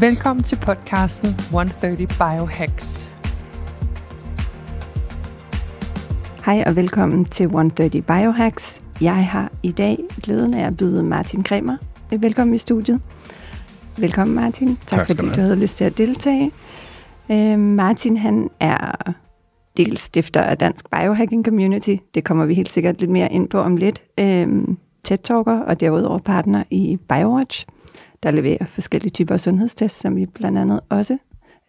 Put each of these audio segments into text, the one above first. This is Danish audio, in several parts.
Velkommen til podcasten 130 Biohacks. Hej og velkommen til 130 Biohacks. Jeg har i dag glæden af at byde Martin Kremer velkommen i studiet. Velkommen Martin. Tak, tak fordi du havde lyst til at deltage. Øh, Martin han er dels stifter af Dansk Biohacking Community. Det kommer vi helt sikkert lidt mere ind på om lidt. Øh, TED-talker og derudover partner i BioWatch, der leverer forskellige typer sundhedstests, som vi blandt andet også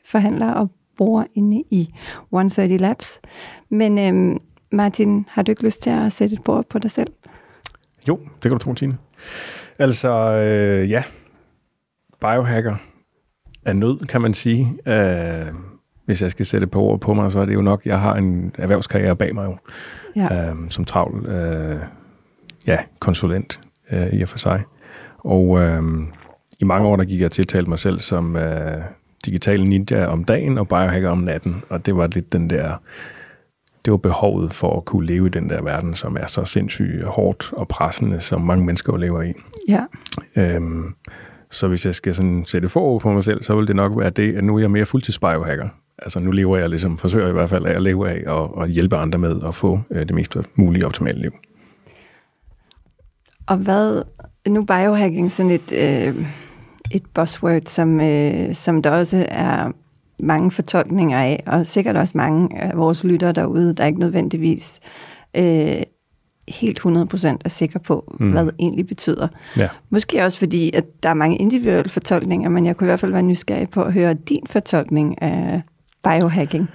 forhandler og bruger inde i 130 Labs. Men øh, Martin, har du ikke lyst til at sætte et bord på dig selv? Jo, det kan du tro, Tine. Altså, øh, ja. Biohacker er nød, kan man sige. Øh, hvis jeg skal sætte et par ord på mig, så er det jo nok, jeg har en erhvervskarriere bag mig jo. Ja. Øh, som travl øh, ja, konsulent øh, i og for sig. Og øh, i mange år, der gik jeg til at tale mig selv som øh, digital ninja om dagen og biohacker om natten. Og det var lidt den der det var behovet for at kunne leve i den der verden, som er så sindssygt hårdt og pressende, som mange mennesker lever i. Ja. Øhm, så hvis jeg skal sådan sætte for på mig selv, så vil det nok være det, at nu er jeg mere fuldtidsbiohacker. Altså nu lever jeg ligesom, forsøger i hvert fald at leve af og, og hjælpe andre med at få øh, det mest mulige optimale liv. Og hvad, nu biohacking sådan et, øh, et buzzword, som, øh, som der også er mange fortolkninger af, og sikkert også mange af vores lyttere derude, der ikke nødvendigvis øh, helt 100% er sikre på, mm. hvad det egentlig betyder. Ja. Måske også fordi, at der er mange individuelle fortolkninger, men jeg kunne i hvert fald være nysgerrig på at høre din fortolkning af biohacking.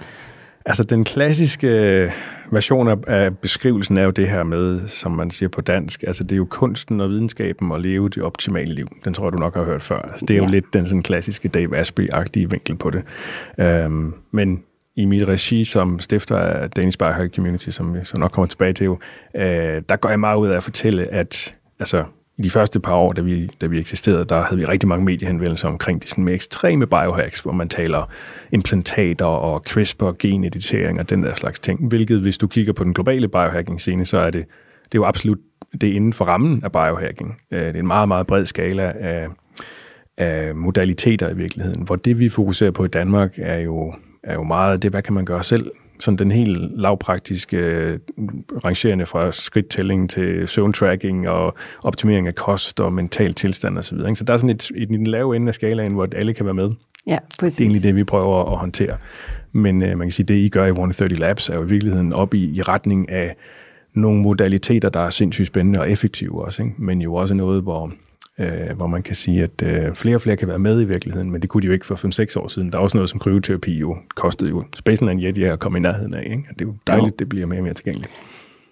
Altså den klassiske version af, beskrivelsen er jo det her med, som man siger på dansk, altså det er jo kunsten og videnskaben at leve det optimale liv. Den tror jeg, du nok har hørt før. Altså, det er ja. jo lidt den sådan klassiske Dave Asprey-agtige vinkel på det. Um, men i mit regi som stifter af Danish Biohack Community, som vi så nok kommer tilbage til, jo, uh, der går jeg meget ud af at fortælle, at altså, i de første par år, da vi, da vi eksisterede, der havde vi rigtig mange mediehenvendelser omkring de sådan mere ekstreme biohacks, hvor man taler implantater og CRISPR, geneditering og den der slags ting. Hvilket, hvis du kigger på den globale biohacking-scene, så er det, det er jo absolut det er inden for rammen af biohacking. Øh, det er en meget, meget bred skala af, af modaliteter i virkeligheden, hvor det, vi fokuserer på i Danmark, er jo, er jo meget det, hvad kan man gøre selv sådan den helt lavpraktiske øh, rangerende fra skridttælling til søvntracking og optimering af kost og mental tilstand osv. Så, så der er sådan et, i den lave ende af skalaen, hvor alle kan være med. Ja, præcis. Det er egentlig det, vi prøver at håndtere. Men øh, man kan sige, det I gør i 130 Labs er jo i virkeligheden op i, i retning af nogle modaliteter, der er sindssygt spændende og effektive også, ikke? men jo også noget, hvor øh, hvor man kan sige, at øh, flere og flere kan være med i virkeligheden, men det kunne de jo ikke for 5-6 år siden. Der er også noget som kryoterapi jo kostede jo Spaceland Yeti at komme i nærheden af. Ikke? Og det er jo dejligt, jo. det bliver mere og mere tilgængeligt.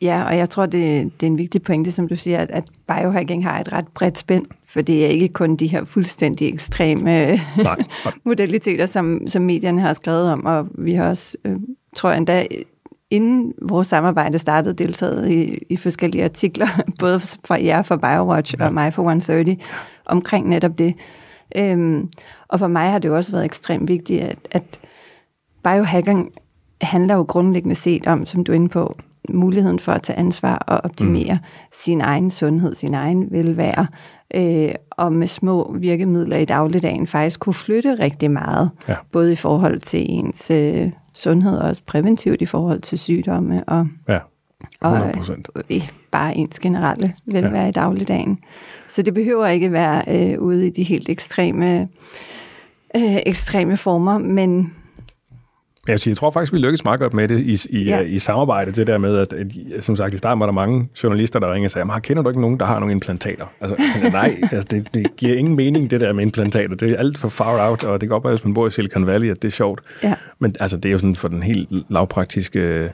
Ja, og jeg tror, det, det er en vigtig pointe, som du siger, at, at biohacking har et ret bredt spænd, for det er ikke kun de her fuldstændig ekstreme nej, nej. modaliteter, som, som medierne har skrevet om, og vi har også, øh, tror jeg endda, inden vores samarbejde startede, deltaget i, i forskellige artikler, både fra jer fra BioWatch ja. og mig fra 130, omkring netop det. Øhm, og for mig har det jo også været ekstremt vigtigt, at, at biohacking handler jo grundlæggende set om, som du er inde på, muligheden for at tage ansvar og optimere mm. sin egen sundhed, sin egen velvære, øh, og med små virkemidler i dagligdagen faktisk kunne flytte rigtig meget, ja. både i forhold til ens øh, sundhed og også præventivt i forhold til sygdomme og, ja, 100%. og øh, bare ens generelle velvære ja. i dagligdagen. Så det behøver ikke være øh, ude i de helt ekstreme, øh, ekstreme former, men jeg, siger, jeg tror faktisk, vi lykkes meget godt med det i, i, ja. i samarbejde. Det der med, at, at som sagt, i starten var der mange journalister, der ringede og sagde, kender du ikke nogen, der har nogle implantater? Altså, tænker, nej, altså, det, det, giver ingen mening, det der med implantater. Det er alt for far out, og det kan godt være, hvis man bor i Silicon Valley, at det er sjovt. Ja. Men altså, det er jo sådan for den helt lavpraktiske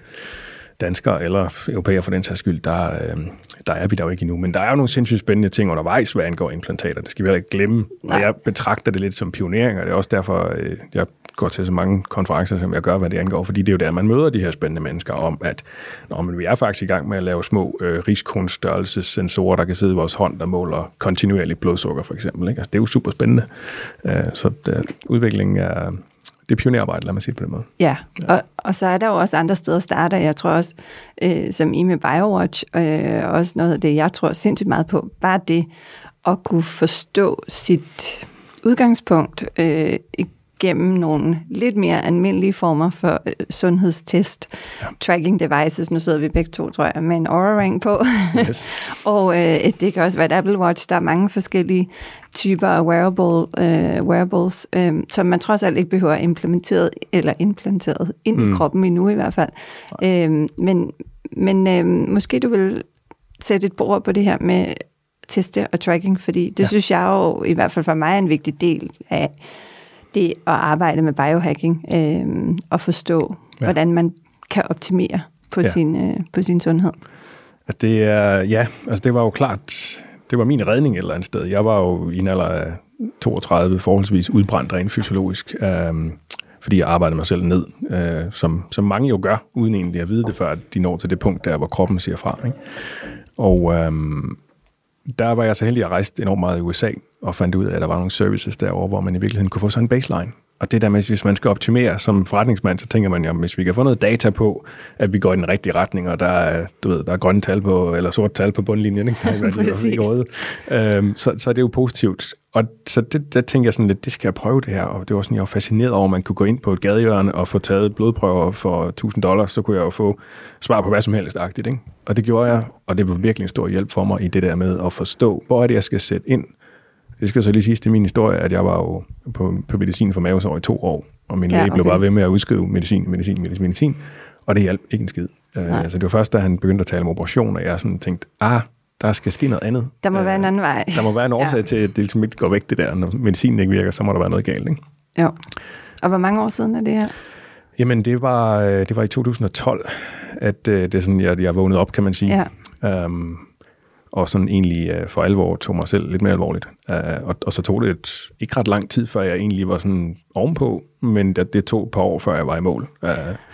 danskere eller europæer for den sags skyld, der, øh, der er vi der jo ikke endnu. Men der er jo nogle sindssygt spændende ting undervejs, hvad angår implantater. Det skal vi heller ikke glemme. Nej. Og jeg betragter det lidt som pionering, og det er også derfor, øh, jeg går til så mange konferencer, som jeg gør, hvad det angår, fordi det er jo der, man møder de her spændende mennesker om, at når men vi er faktisk i gang med at lave små øh, riskonstørrelsessensorer, der kan sidde i vores hånd, der måler kontinuerligt blodsukker, for eksempel. Ikke? Altså, det er jo super spændende. Øh, så der, udviklingen er, det er pionerarbejde, lad mig sige det på den måde. Ja, ja. Og, og så er der jo også andre steder at starte. Jeg tror også, øh, som I med BioWatch, øh, også noget af det, jeg tror sindssygt meget på, bare det at kunne forstå sit udgangspunkt øh, gennem nogle lidt mere almindelige former for øh, sundhedstest, ja. tracking devices. Nu sidder vi begge to, tror jeg, med en Aura Ring på. Yes. og øh, det kan også være et Apple Watch. Der er mange forskellige typer af wearable, øh, wearables, øh, som man trods alt ikke behøver at implementeret eller implanteret ind mm. i kroppen endnu i hvert fald. Øh, men men øh, måske du vil sætte et bord på det her med teste og tracking, fordi det ja. synes jeg jo i hvert fald for mig er en vigtig del af det at arbejde med biohacking øh, og forstå, ja. hvordan man kan optimere på, ja. sin, øh, på sin sundhed. Det er, ja, altså det var jo klart, det var min redning et eller andet sted. Jeg var jo i en alder af 32 forholdsvis udbrændt rent fysiologisk, øh, fordi jeg arbejdede mig selv ned, øh, som, som mange jo gør, uden egentlig at vide det, før de når til det punkt der, hvor kroppen siger fra. Ikke? Og øh, der var jeg så heldig at rejse enormt meget i USA, og fandt ud af, at der var nogle services derovre, hvor man i virkeligheden kunne få sådan en baseline. Og det der med, hvis man skal optimere som forretningsmand, så tænker man jo, hvis vi kan få noget data på, at vi går i den rigtige retning, og der er, du ved, der er grønne tal på, eller sort tal på bundlinjen, ikke? Der er i røde. Øhm, så, så er det jo positivt. Og så det, der tænker jeg sådan lidt, det skal jeg prøve det her. Og det var sådan, jeg var fascineret over, at man kunne gå ind på et gadehjørne og få taget blodprøver for 1000 dollars, så kunne jeg jo få svar på hvad som helst agtigt. Ikke? Og det gjorde jeg, og det var virkelig en stor hjælp for mig i det der med at forstå, hvor er det, jeg skal sætte ind, det skal så lige sige til min historie, at jeg var jo på, på medicin for mavesår i to år, og min ja, læge okay. blev bare ved med at udskrive medicin, medicin, medicin, medicin, og det hjalp ikke en skid. Uh, altså det var først, da han begyndte at tale om operation, og jeg sådan tænkte, ah, der skal ske noget andet. Der må uh, være en anden vej. Der må være en årsag ja. til, at det ligesom ikke går væk det der. Når medicinen ikke virker, så må der være noget galt, ikke? Jo. Og hvor mange år siden er det her? Jamen, det var, øh, det var i 2012, at det er sådan, jeg, jeg vågnede op, kan man sige. Ja. Um, og sådan egentlig uh, for alvor tog mig selv lidt mere alvorligt. Uh, og, og så tog det et, ikke ret lang tid, før jeg egentlig var sådan ovenpå, men det, det tog et par år, før jeg var i mål. Uh,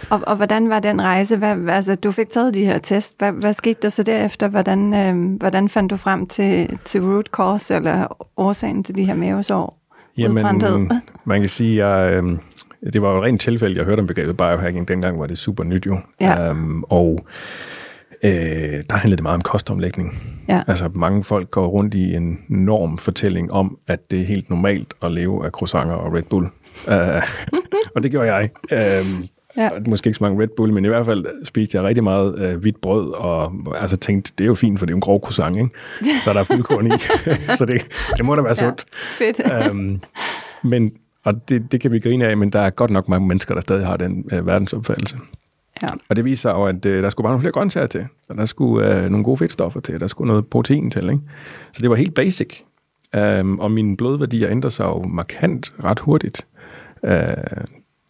og, og hvordan var den rejse? Hvad, altså, du fik taget de her test. Hvad, hvad skete der så derefter? Hvordan, uh, hvordan fandt du frem til, til root cause, eller årsagen til de her mavesår? Jamen, man kan sige, at jeg, det var jo rent tilfælde, jeg hørte om begrebet biohacking. Dengang var det super nyt jo. Ja. Um, og øh, der handler det meget om kostomlægning. Ja. Altså mange folk går rundt i en norm fortælling om, at det er helt normalt at leve af croissanter og Red Bull. uh, og det gjorde jeg. Uh, Ja. Måske ikke så mange Red Bull, men i hvert fald spiste jeg rigtig meget øh, hvidt brød, og altså tænkte, det er jo fint, for det er jo en grov croissant, ikke? Så der er fuldkorn i, så det, det må da være sundt. Ja, fedt. um, men, og det, det kan vi grine af, men der er godt nok mange mennesker, der stadig har den øh, verdensopfattelse. Ja. Og det viser jo, at øh, der skulle bare nogle flere grøntsager til. og der skulle øh, nogle gode fedtstoffer til, der skulle noget protein til. Ikke? Så det var helt basic. Um, og mine blodværdier ændrede sig jo markant ret hurtigt. Uh,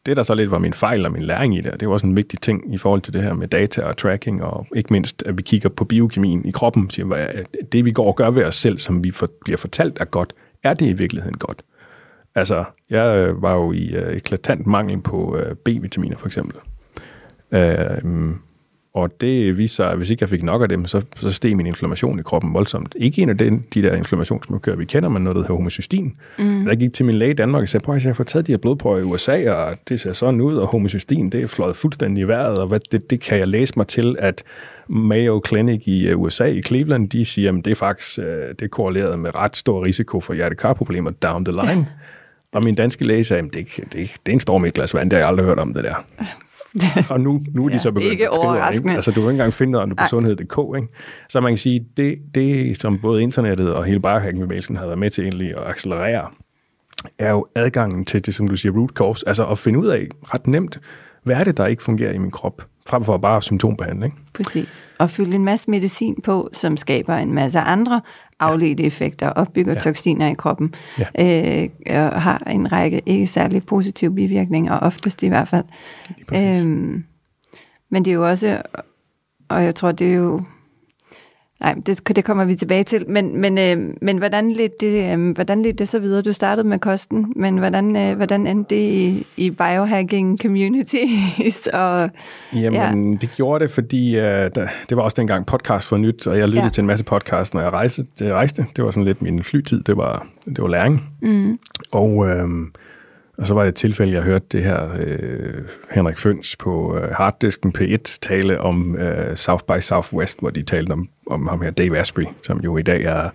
det, der så lidt var min fejl og min læring i det, det var også en vigtig ting i forhold til det her med data og tracking, og ikke mindst, at vi kigger på biokemien i kroppen, siger, at det vi går og gør ved os selv, som vi for, bliver fortalt er godt, er det i virkeligheden godt? Altså, jeg øh, var jo i øh, eklatant mangel på øh, B-vitaminer for eksempel. Øh, og det viste sig, at hvis ikke jeg fik nok af dem, så, så steg min inflammation i kroppen voldsomt. Ikke en af den, de der inflammationsmarkører, vi kender, men noget, der hedder homocystin. Mm. Jeg gik til min læge i Danmark og sagde, prøv at jeg får taget de her blodprøver i USA, og det ser sådan ud, og homocystin, det er fløjet fuldstændig i vejret, og hvad, det, det kan jeg læse mig til, at Mayo Clinic i øh, USA, i Cleveland, de siger, at det er faktisk øh, det er korreleret med ret stor risiko for hjertekarproblemer down the line. Og min danske læge sagde, at det, det, det er en storm i et glas vand, det har jeg aldrig hørt om det der og nu, nu er de ja, så begyndt at skrive, ikke? Altså, du kan ikke engang finde noget på sundhed.dk. Ikke? Så man kan sige, det, det som både internettet og hele biohacking-bevægelsen har været med til egentlig at accelerere, er jo adgangen til det, som du siger, root cause, altså at finde ud af ret nemt, hvad er det, der ikke fungerer i min krop, frem for bare symptombehandling. Præcis. Og fylde en masse medicin på, som skaber en masse andre afledte effekter, opbygger ja. toksiner i kroppen, ja. øh, og har en række ikke særlig positive bivirkninger, oftest i hvert fald. Øhm, men det er jo også og jeg tror, det er jo Nej, det, det kommer vi tilbage til. Men, men, øh, men hvordan, ledte det, øh, hvordan ledte det så videre? Du startede med kosten, men hvordan, øh, hvordan endte det i, i biohacking communities? Og, Jamen, ja. det gjorde det, fordi øh, der, det var også dengang podcast for nyt, og jeg lyttede ja. til en masse podcast, når jeg rejste. Det, rejste. det var sådan lidt min flytid, det var, det var læring. Mm. Og... Øh, og så var det et tilfælde, jeg hørte det her øh, Henrik Føns på øh, Harddisken P1 tale om øh, South by Southwest, hvor de talte om, om ham her Dave Asprey, som jo i dag er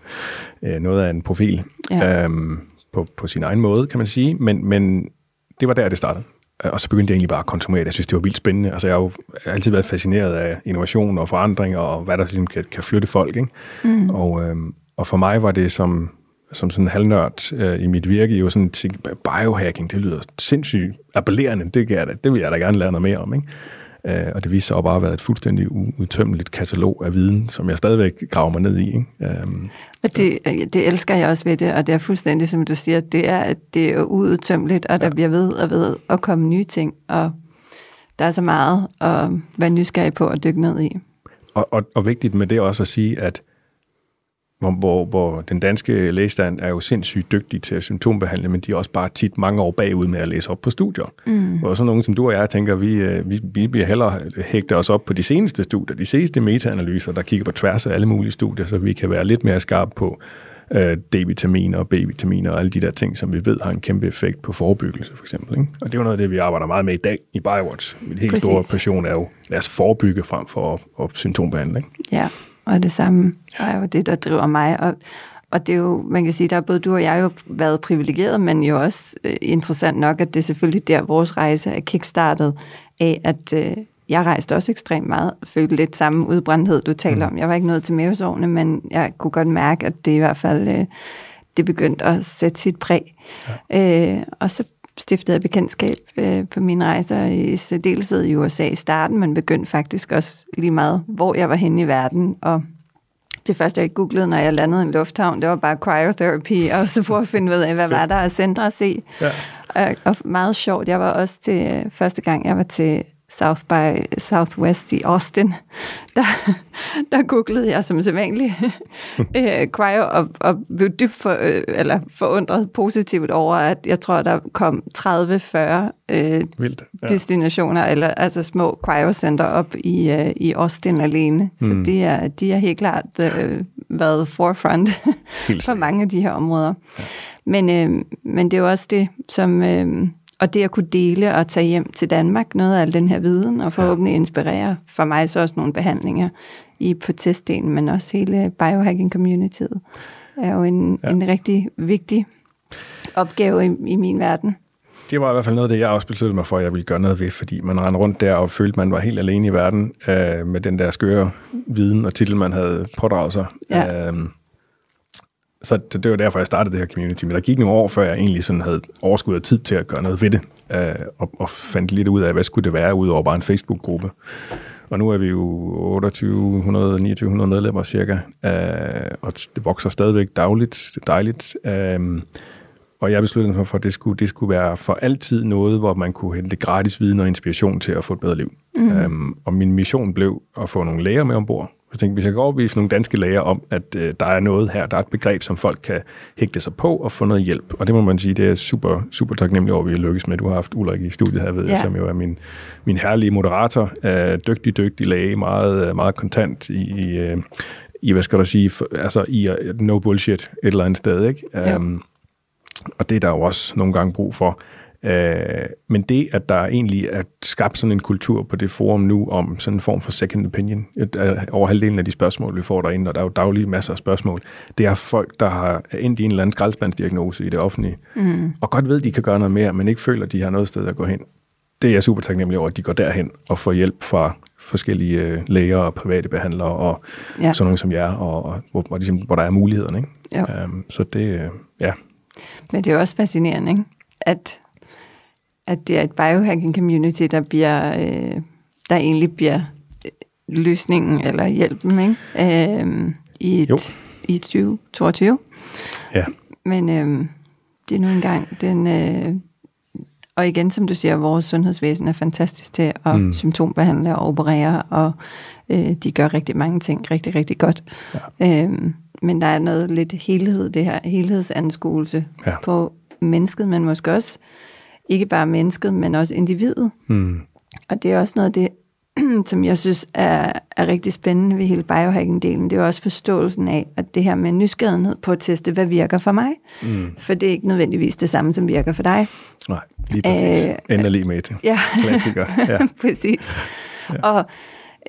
øh, noget af en profil ja. øhm, på, på sin egen måde, kan man sige. Men, men det var der, det startede. Og så begyndte jeg egentlig bare at konsumere det. Jeg synes, det var vildt spændende. Altså, jeg har jo altid været fascineret af innovation og forandring, og hvad der ligesom kan, kan flytte folk. Ikke? Mm. Og, øhm, og for mig var det som som sådan en halvnørd øh, i mit virke, jo sådan tænke, biohacking, det lyder sindssygt appellerende, det, kan jeg da, det vil jeg da gerne lære noget mere om, ikke? Øh, og det viser sig bare at være et fuldstændig udtømmeligt katalog af viden, som jeg stadigvæk graver mig ned i. Ikke? Um, det, det elsker jeg også ved det, og det er fuldstændig, som du siger, det er, at det er uudtømmeligt, og der ja. bliver ved og ved at komme nye ting, og der er så meget at være nysgerrig på at dykke ned i. Og, og, og vigtigt med det også at sige, at hvor, hvor, hvor den danske lægestand er jo sindssygt dygtig til at symptombehandle, men de er også bare tit mange år bagud med at læse op på studier. Mm. Hvor sådan nogen som du og jeg tænker, vi, øh, vi, vi bliver hellere hægte os op på de seneste studier, de seneste metaanalyser, der kigger på tværs af alle mulige studier, så vi kan være lidt mere skarpe på øh, D-vitaminer og B-vitaminer og alle de der ting, som vi ved har en kæmpe effekt på forebyggelse for eksempel. Ikke? Og det er jo noget af det, vi arbejder meget med i dag i BioWatch. Min helt Præcis. store passion er jo, lad os forebygge frem for at, at. Ikke? Ja, og det samme er jo det, der driver mig. Og, og det er jo, man kan sige, der er både du og jeg jo været privilegeret, men jo også øh, interessant nok, at det er selvfølgelig der, vores rejse er kickstartet af, at øh, jeg rejste også ekstremt meget, følte lidt samme udbrændthed, du taler mm. om. Jeg var ikke nået til mavesårene, men jeg kunne godt mærke, at det i hvert fald, øh, det begyndte at sætte sit præg. Ja. Øh, og så stiftede jeg bekendtskab øh, på mine rejser i særdeleshed i USA i starten, men begyndte faktisk også lige meget, hvor jeg var henne i verden. Og det første, jeg googlede, når jeg landede i en lufthavn, det var bare cryotherapy, og så for at finde ud af, hvad var der af centre at se. Ja. Og, og meget sjovt, jeg var også til, første gang jeg var til South by Southwest i Austin, der, der googlede jeg som sædvanligt øh, cryo og, og blev dybt for, øh, eller forundret positivt over, at jeg tror, der kom 30-40 øh, Vildt, ja. destinationer, eller altså små cryocenter op i, øh, i Austin alene. Så mm. de, er, de er helt klart øh, været forefront for mange af de her områder. Ja. Men, øh, men det er jo også det, som... Øh, og det at kunne dele og tage hjem til Danmark, noget af al den her viden, og forhåbentlig inspirere for mig så også nogle behandlinger i på testdelen, men også hele biohacking-communityet, er jo en, ja. en rigtig vigtig opgave i, i min verden. Det var i hvert fald noget af det, jeg også besluttede mig for, at jeg ville gøre noget ved, fordi man rendte rundt der og følte, at man var helt alene i verden øh, med den der skøre viden og titel, man havde pådraget sig. Ja. Øh, så det, det var derfor, jeg startede det her community. Men der gik nogle år, før jeg egentlig sådan havde overskud af tid til at gøre noget ved det, øh, og, og fandt lidt ud af, hvad skulle det være, udover bare en Facebook-gruppe. Og nu er vi jo 2800, 2900 medlemmer cirka, øh, og det vokser stadigvæk dagligt. Det er dejligt. Øh, og jeg besluttede mig for, at det skulle, det skulle være for altid noget, hvor man kunne hente gratis viden og inspiration til at få et bedre liv. Mm. Øhm, og min mission blev at få nogle læger med ombord, jeg tænkte, hvis jeg kan overbevise nogle danske læger om, at øh, der er noget her, der er et begreb, som folk kan hægte sig på og få noget hjælp. Og det må man sige, det er super, super taknemmelig over, at vi er lykkes med. Du har haft Ulrik i studiet her, ved ja. jeg, som jo er min, min herlige moderator. Øh, dygtig, dygtig læge, meget, meget kontant i, i, øh, i hvad skal du sige, for, altså i uh, no bullshit et eller andet sted. Ikke? Um, og det er der jo også nogle gange brug for. Øh, men det, at der egentlig er skabt sådan en kultur på det forum nu om sådan en form for second opinion, et, uh, over halvdelen af de spørgsmål, vi får derinde, og der er jo daglige masser af spørgsmål, det er folk, der har endt i en eller anden skraldespandsdiagnose i det offentlige, mm. og godt ved, at de kan gøre noget mere, men ikke føler, at de har noget sted at gå hen. Det er jeg super taknemmelig over, at de går derhen og får hjælp fra forskellige øh, læger og private behandlere og ja. sådan nogle som jer, og, og hvor, hvor, ligesom, hvor der er mulighederne. Ikke? Um, så det, øh, ja. Men det er også fascinerende, ikke? at at det er et biohacking community, der bliver, øh, der egentlig bliver øh, løsningen eller hjælpen ikke? Øh, i, et, i 2022. Ja. Men øh, det er nu engang den øh, og igen, som du siger, vores sundhedsvæsen er fantastisk til at mm. symptombehandle og operere, og øh, de gør rigtig mange ting rigtig, rigtig godt. Ja. Øhm, men der er noget lidt helhed, det her helhedsanskuelse ja. på mennesket, men måske også ikke bare mennesket, men også individet. Mm. Og det er også noget af det, som jeg synes er, er rigtig spændende ved hele biohacking-delen, det er også forståelsen af, at det her med nysgerrighed på at teste, hvad virker for mig. Mm. For det er ikke nødvendigvis det samme, som virker for dig. Nej, lige præcis. Æh, Ender lige med det. Ja. Klassiker. Ja. præcis. Ja. Og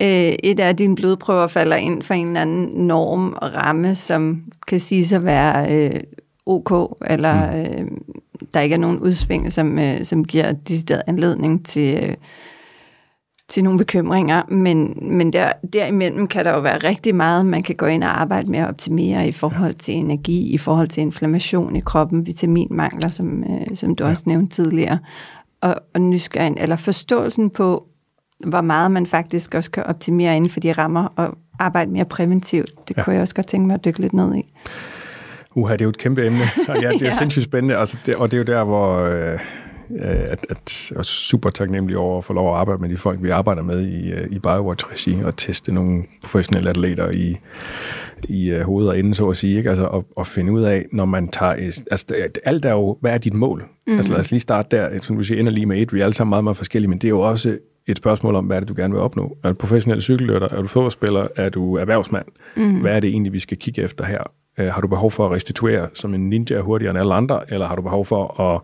øh, et af dine blodprøver falder ind for en eller anden norm og ramme, som kan sige at være øh, ok, eller mm. øh, der ikke er nogen udsving, som, øh, som giver decideret anledning til... Øh, til nogle bekymringer, men, men der, derimellem kan der jo være rigtig meget, man kan gå ind og arbejde med at optimere i forhold til energi, i forhold til inflammation i kroppen, vitaminmangler, som, øh, som du ja. også nævnte tidligere, og, og nysgerrig, eller forståelsen på, hvor meget man faktisk også kan optimere inden for de rammer, og arbejde mere præventivt. Det ja. kunne jeg også godt tænke mig at dykke lidt ned i. Uha, det er jo et kæmpe emne, og ja, det er ja. sindssygt spændende, altså det, og det er jo der, hvor... Øh, at, at jeg er super taknemmelig over at få lov at arbejde med de folk, vi arbejder med i, øh, i Biowatch-regi, og teste nogle professionelle atleter i, i uh, hovedet og enden, så at sige. Ikke? Altså, at, at finde ud af, når man tager... Altså, alt er jo, hvad er dit mål? Mm. Altså, lad os lige starte der. Som du siger, ender lige med et. Vi er alle sammen meget, meget forskellige, men det er jo også et spørgsmål om, hvad er det, du gerne vil opnå? Er du professionel cykelløtter? Er du fodboldspiller? Er du erhvervsmand? Mm. Hvad er det egentlig, vi skal kigge efter her? Øh, har du behov for at restituere som en ninja hurtigere end alle andre, eller har du behov for at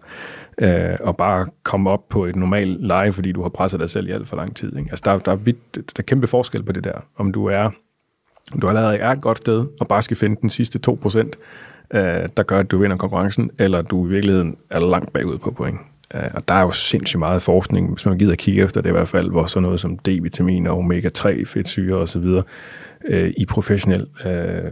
øh, og bare komme op på et normalt leje, fordi du har presset dig selv i alt for lang tid. Ikke? Altså, der, der, er vidt, der er kæmpe forskel på det der, om du er om du allerede er et godt sted, og bare skal finde den sidste 2%, øh, der gør, at du vinder konkurrencen, eller du i virkeligheden er langt bagud på point. Øh, og der er jo sindssygt meget forskning, hvis man gider kigge efter det i hvert fald, hvor sådan noget som D-vitamin og omega-3, fedtsyre osv. Øh, i professionel øh,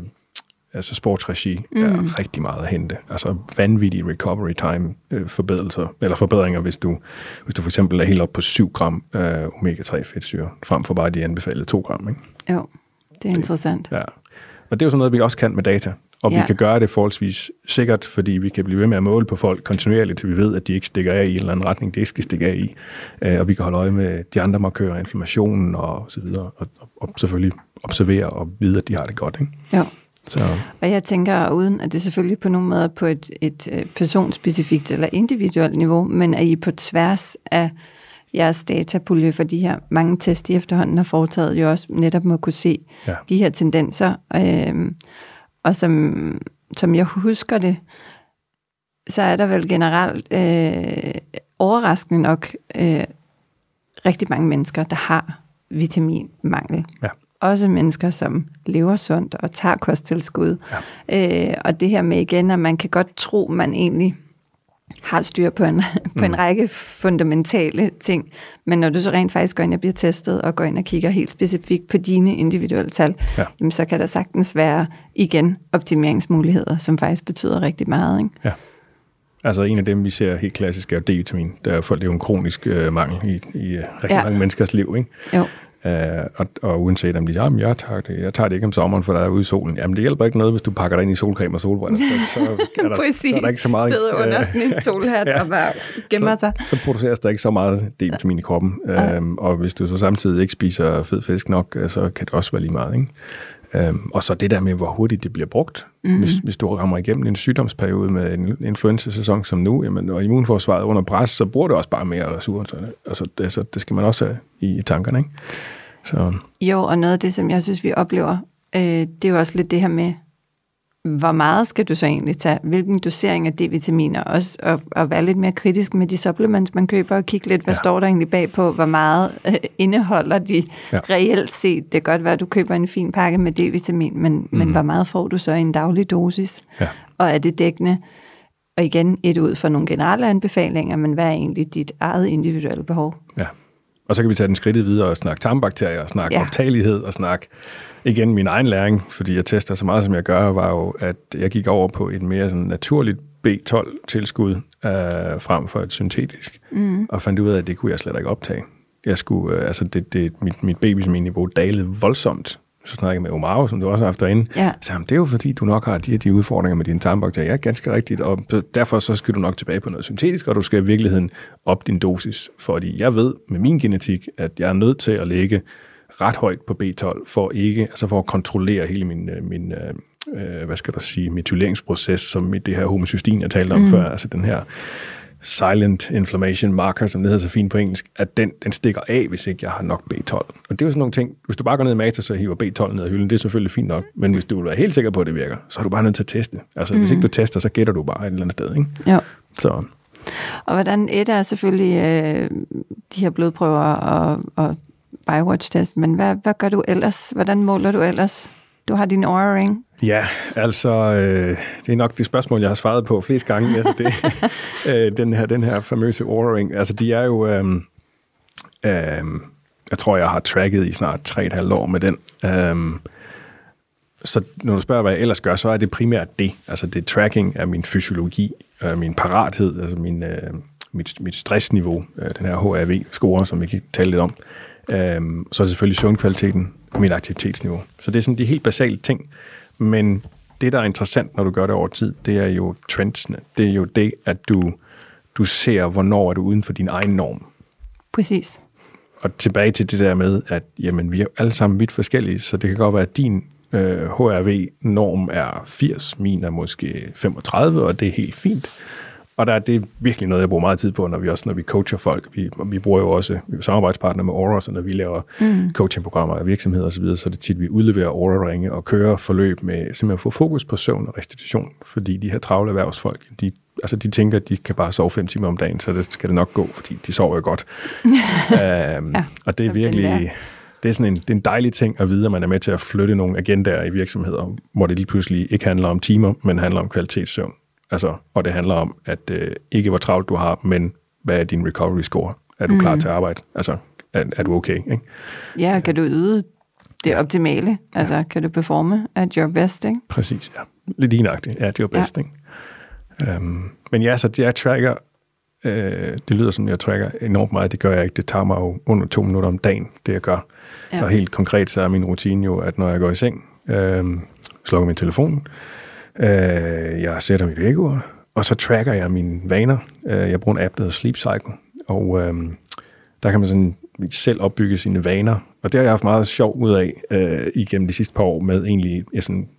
altså sportsregi, mm. er rigtig meget at hente. Altså vanvittige recovery time øh, forbedringer, eller forbedringer, hvis du, hvis du for eksempel er helt op på 7 gram øh, omega-3 fedtsyre, frem for bare de anbefalede 2 gram. Ikke? Jo, det er interessant. Ja. Og det er jo sådan noget, vi også kan med data. Og ja. vi kan gøre det forholdsvis sikkert, fordi vi kan blive ved med at måle på folk kontinuerligt, til vi ved, at de ikke stikker af i en eller anden retning, de ikke skal stikke af i. Øh, og vi kan holde øje med de andre markører, inflammationen og så videre, og, og, og selvfølgelig observere og vide, at de har det godt. Ikke? Ja. Så. Og jeg tænker, uden at det selvfølgelig på nogen måde på et, et øh, personspecifikt eller individuelt niveau, men at I på tværs af jeres datapulje for de her mange test, I efterhånden har foretaget, jo også netop må kunne se ja. de her tendenser. Øh, og som, som jeg husker det, så er der vel generelt øh, overraskende nok øh, rigtig mange mennesker, der har vitaminmangel. Ja også mennesker, som lever sundt og tager kosttilskud. Ja. Øh, og det her med igen, at man kan godt tro, man egentlig har styr på en, på en mm. række fundamentale ting. Men når du så rent faktisk går ind og bliver testet, og går ind og kigger helt specifikt på dine individuelle tal, ja. jamen, så kan der sagtens være, igen, optimeringsmuligheder, som faktisk betyder rigtig meget. Ikke? Ja. Altså en af dem, vi ser helt klassisk, er D-vitamin. Der er, det er jo en kronisk øh, mangel i, i øh, rigtig ja. mange menneskers liv. Ikke? Jo. Uh, og, og uanset om de siger, jeg tager, det, jeg tager det ikke om sommeren, for der er ude i solen. Jamen, det hjælper ikke noget, hvis du pakker dig ind i solcreme og solbriller. Så, så, er der, så er der ikke så meget... Sidder under sådan en solhat ja, og bare gemmer sig. Så, så produceres der ikke så meget D-vitamin i kroppen. Ja. Um, og hvis du så samtidig ikke spiser fed fisk nok, øh, så kan det også være lige meget. Ikke? Øhm, og så det der med, hvor hurtigt det bliver brugt. Mm-hmm. Hvis, hvis du rammer igennem en sygdomsperiode med en influenza-sæson som nu, jamen, og immunforsvaret under pres, så bruger det også bare mere ressourcer. Altså, det, så det skal man også have i tankerne, ikke? Så. Jo, og noget af det, som jeg synes, vi oplever, øh, det er jo også lidt det her med, hvor meget skal du så egentlig tage? Hvilken dosering af D-vitaminer? Også at, at være lidt mere kritisk med de supplements, man køber, og kigge lidt, hvad ja. står der egentlig bag på? Hvor meget øh, indeholder de ja. reelt set? Det kan godt være, at du køber en fin pakke med D-vitamin, men, mm. men hvor meget får du så i en daglig dosis? Ja. Og er det dækkende? Og igen, et ud fra nogle generelle anbefalinger, men hvad er egentlig dit eget individuelle behov? Ja. Og så kan vi tage den skridtet videre og snakke tarmbakterier, og snakke ja. optagelighed, og snakke igen min egen læring, fordi jeg tester så meget, som jeg gør, var jo, at jeg gik over på et mere sådan naturligt B12-tilskud øh, frem for et syntetisk, mm. og fandt ud af, at det kunne jeg slet ikke optage. Jeg skulle, øh, altså det, det, mit, mit baby niveau dalede voldsomt Så snakkede jeg med Omar, som du også har haft derinde. Ja. Så det er jo fordi, du nok har de her de udfordringer med dine tarmbakterier. Ja, ganske rigtigt. Og derfor så skal du nok tilbage på noget syntetisk, og du skal i virkeligheden op din dosis. Fordi jeg ved med min genetik, at jeg er nødt til at lægge ret højt på B12, for ikke, altså for at kontrollere hele min, øh, min øh, hvad skal der sige, metyleringsproces, som i det her homocystin, jeg talte om mm. før, altså den her silent inflammation marker, som det hedder så fint på engelsk, at den, den stikker af, hvis ikke jeg har nok B12. Og det er jo sådan nogle ting, hvis du bare går ned i Matas og hiver B12 ned af hylden, det er selvfølgelig fint nok, men hvis du vil være helt sikker på, at det virker, så er du bare nødt til at teste. Altså, mm. hvis ikke du tester, så gætter du bare et eller andet sted, ikke? Ja. Så. Og hvordan et er selvfølgelig øh, de her blodprøver og, og Biowatch-test, men hvad, hvad gør du ellers? Hvordan måler du ellers? Du har din Aura Ring. Ja, altså, øh, det er nok det spørgsmål, jeg har svaret på flest gange. altså det, øh, den, her, den her famøse Aura Ring, altså de er jo... Øh, øh, jeg tror, jeg har tracket i snart 3,5 år med den. Øh, så når du spørger, hvad jeg ellers gør, så er det primært det. Altså det tracking af min fysiologi, øh, min parathed, altså min, øh, mit, mit stressniveau, øh, den her HRV-score, som vi kan tale lidt om. Øh, så er det selvfølgelig søvnkvaliteten og min aktivitetsniveau. Så det er sådan de helt basale ting. Men det, der er interessant, når du gør det over tid, det er jo trendsene. Det er jo det, at du, du ser, hvornår er du uden for din egen norm. Præcis. Og tilbage til det der med, at jamen, vi er alle sammen vidt forskellige, så det kan godt være, at din øh, HRV-norm er 80, min er måske 35, og det er helt fint. Og der, det er virkelig noget, jeg bruger meget tid på, når vi også når vi coacher folk. Vi, vi bruger jo også vi er samarbejdspartner med Aura, så når vi laver mm. coachingprogrammer af virksomheder osv., så, så er det tit, vi udleverer Aura-ringe og kører forløb med simpelthen at få fokus på søvn og restitution, fordi de her travle erhvervsfolk, de, altså de tænker, at de kan bare sove fem timer om dagen, så det skal det nok gå, fordi de sover jo godt. um, ja, og det er virkelig det er sådan en, det er en dejlig ting at vide, at man er med til at flytte nogle agendaer i virksomheder, hvor det lige pludselig ikke handler om timer, men handler om kvalitetssøvn. Altså, og det handler om, at øh, ikke hvor travlt du har, men hvad er din recovery score? Er du mm. klar til at arbejde? Altså, er, er du okay? Ikke? Ja, kan du yde det optimale? Altså, ja. kan du performe at your best? Ikke? Præcis, ja. Lidt enagtigt, at your best. Ja. Ikke? Um, men ja, så jeg tracker, øh, det lyder som, jeg tracker enormt meget. Det gør jeg ikke. Det tager mig jo under to minutter om dagen, det jeg gør. Ja. Og helt konkret, så er min rutine jo, at når jeg går i seng, øh, slukker min telefon, Øh, jeg sætter mit vækkeur, og så tracker jeg mine vaner. Øh, jeg bruger en app, der hedder Sleep Cycle, og øh, der kan man sådan selv opbygge sine vaner. Og det har jeg haft meget sjov ud af øh, igennem de sidste par år med egentlig sådan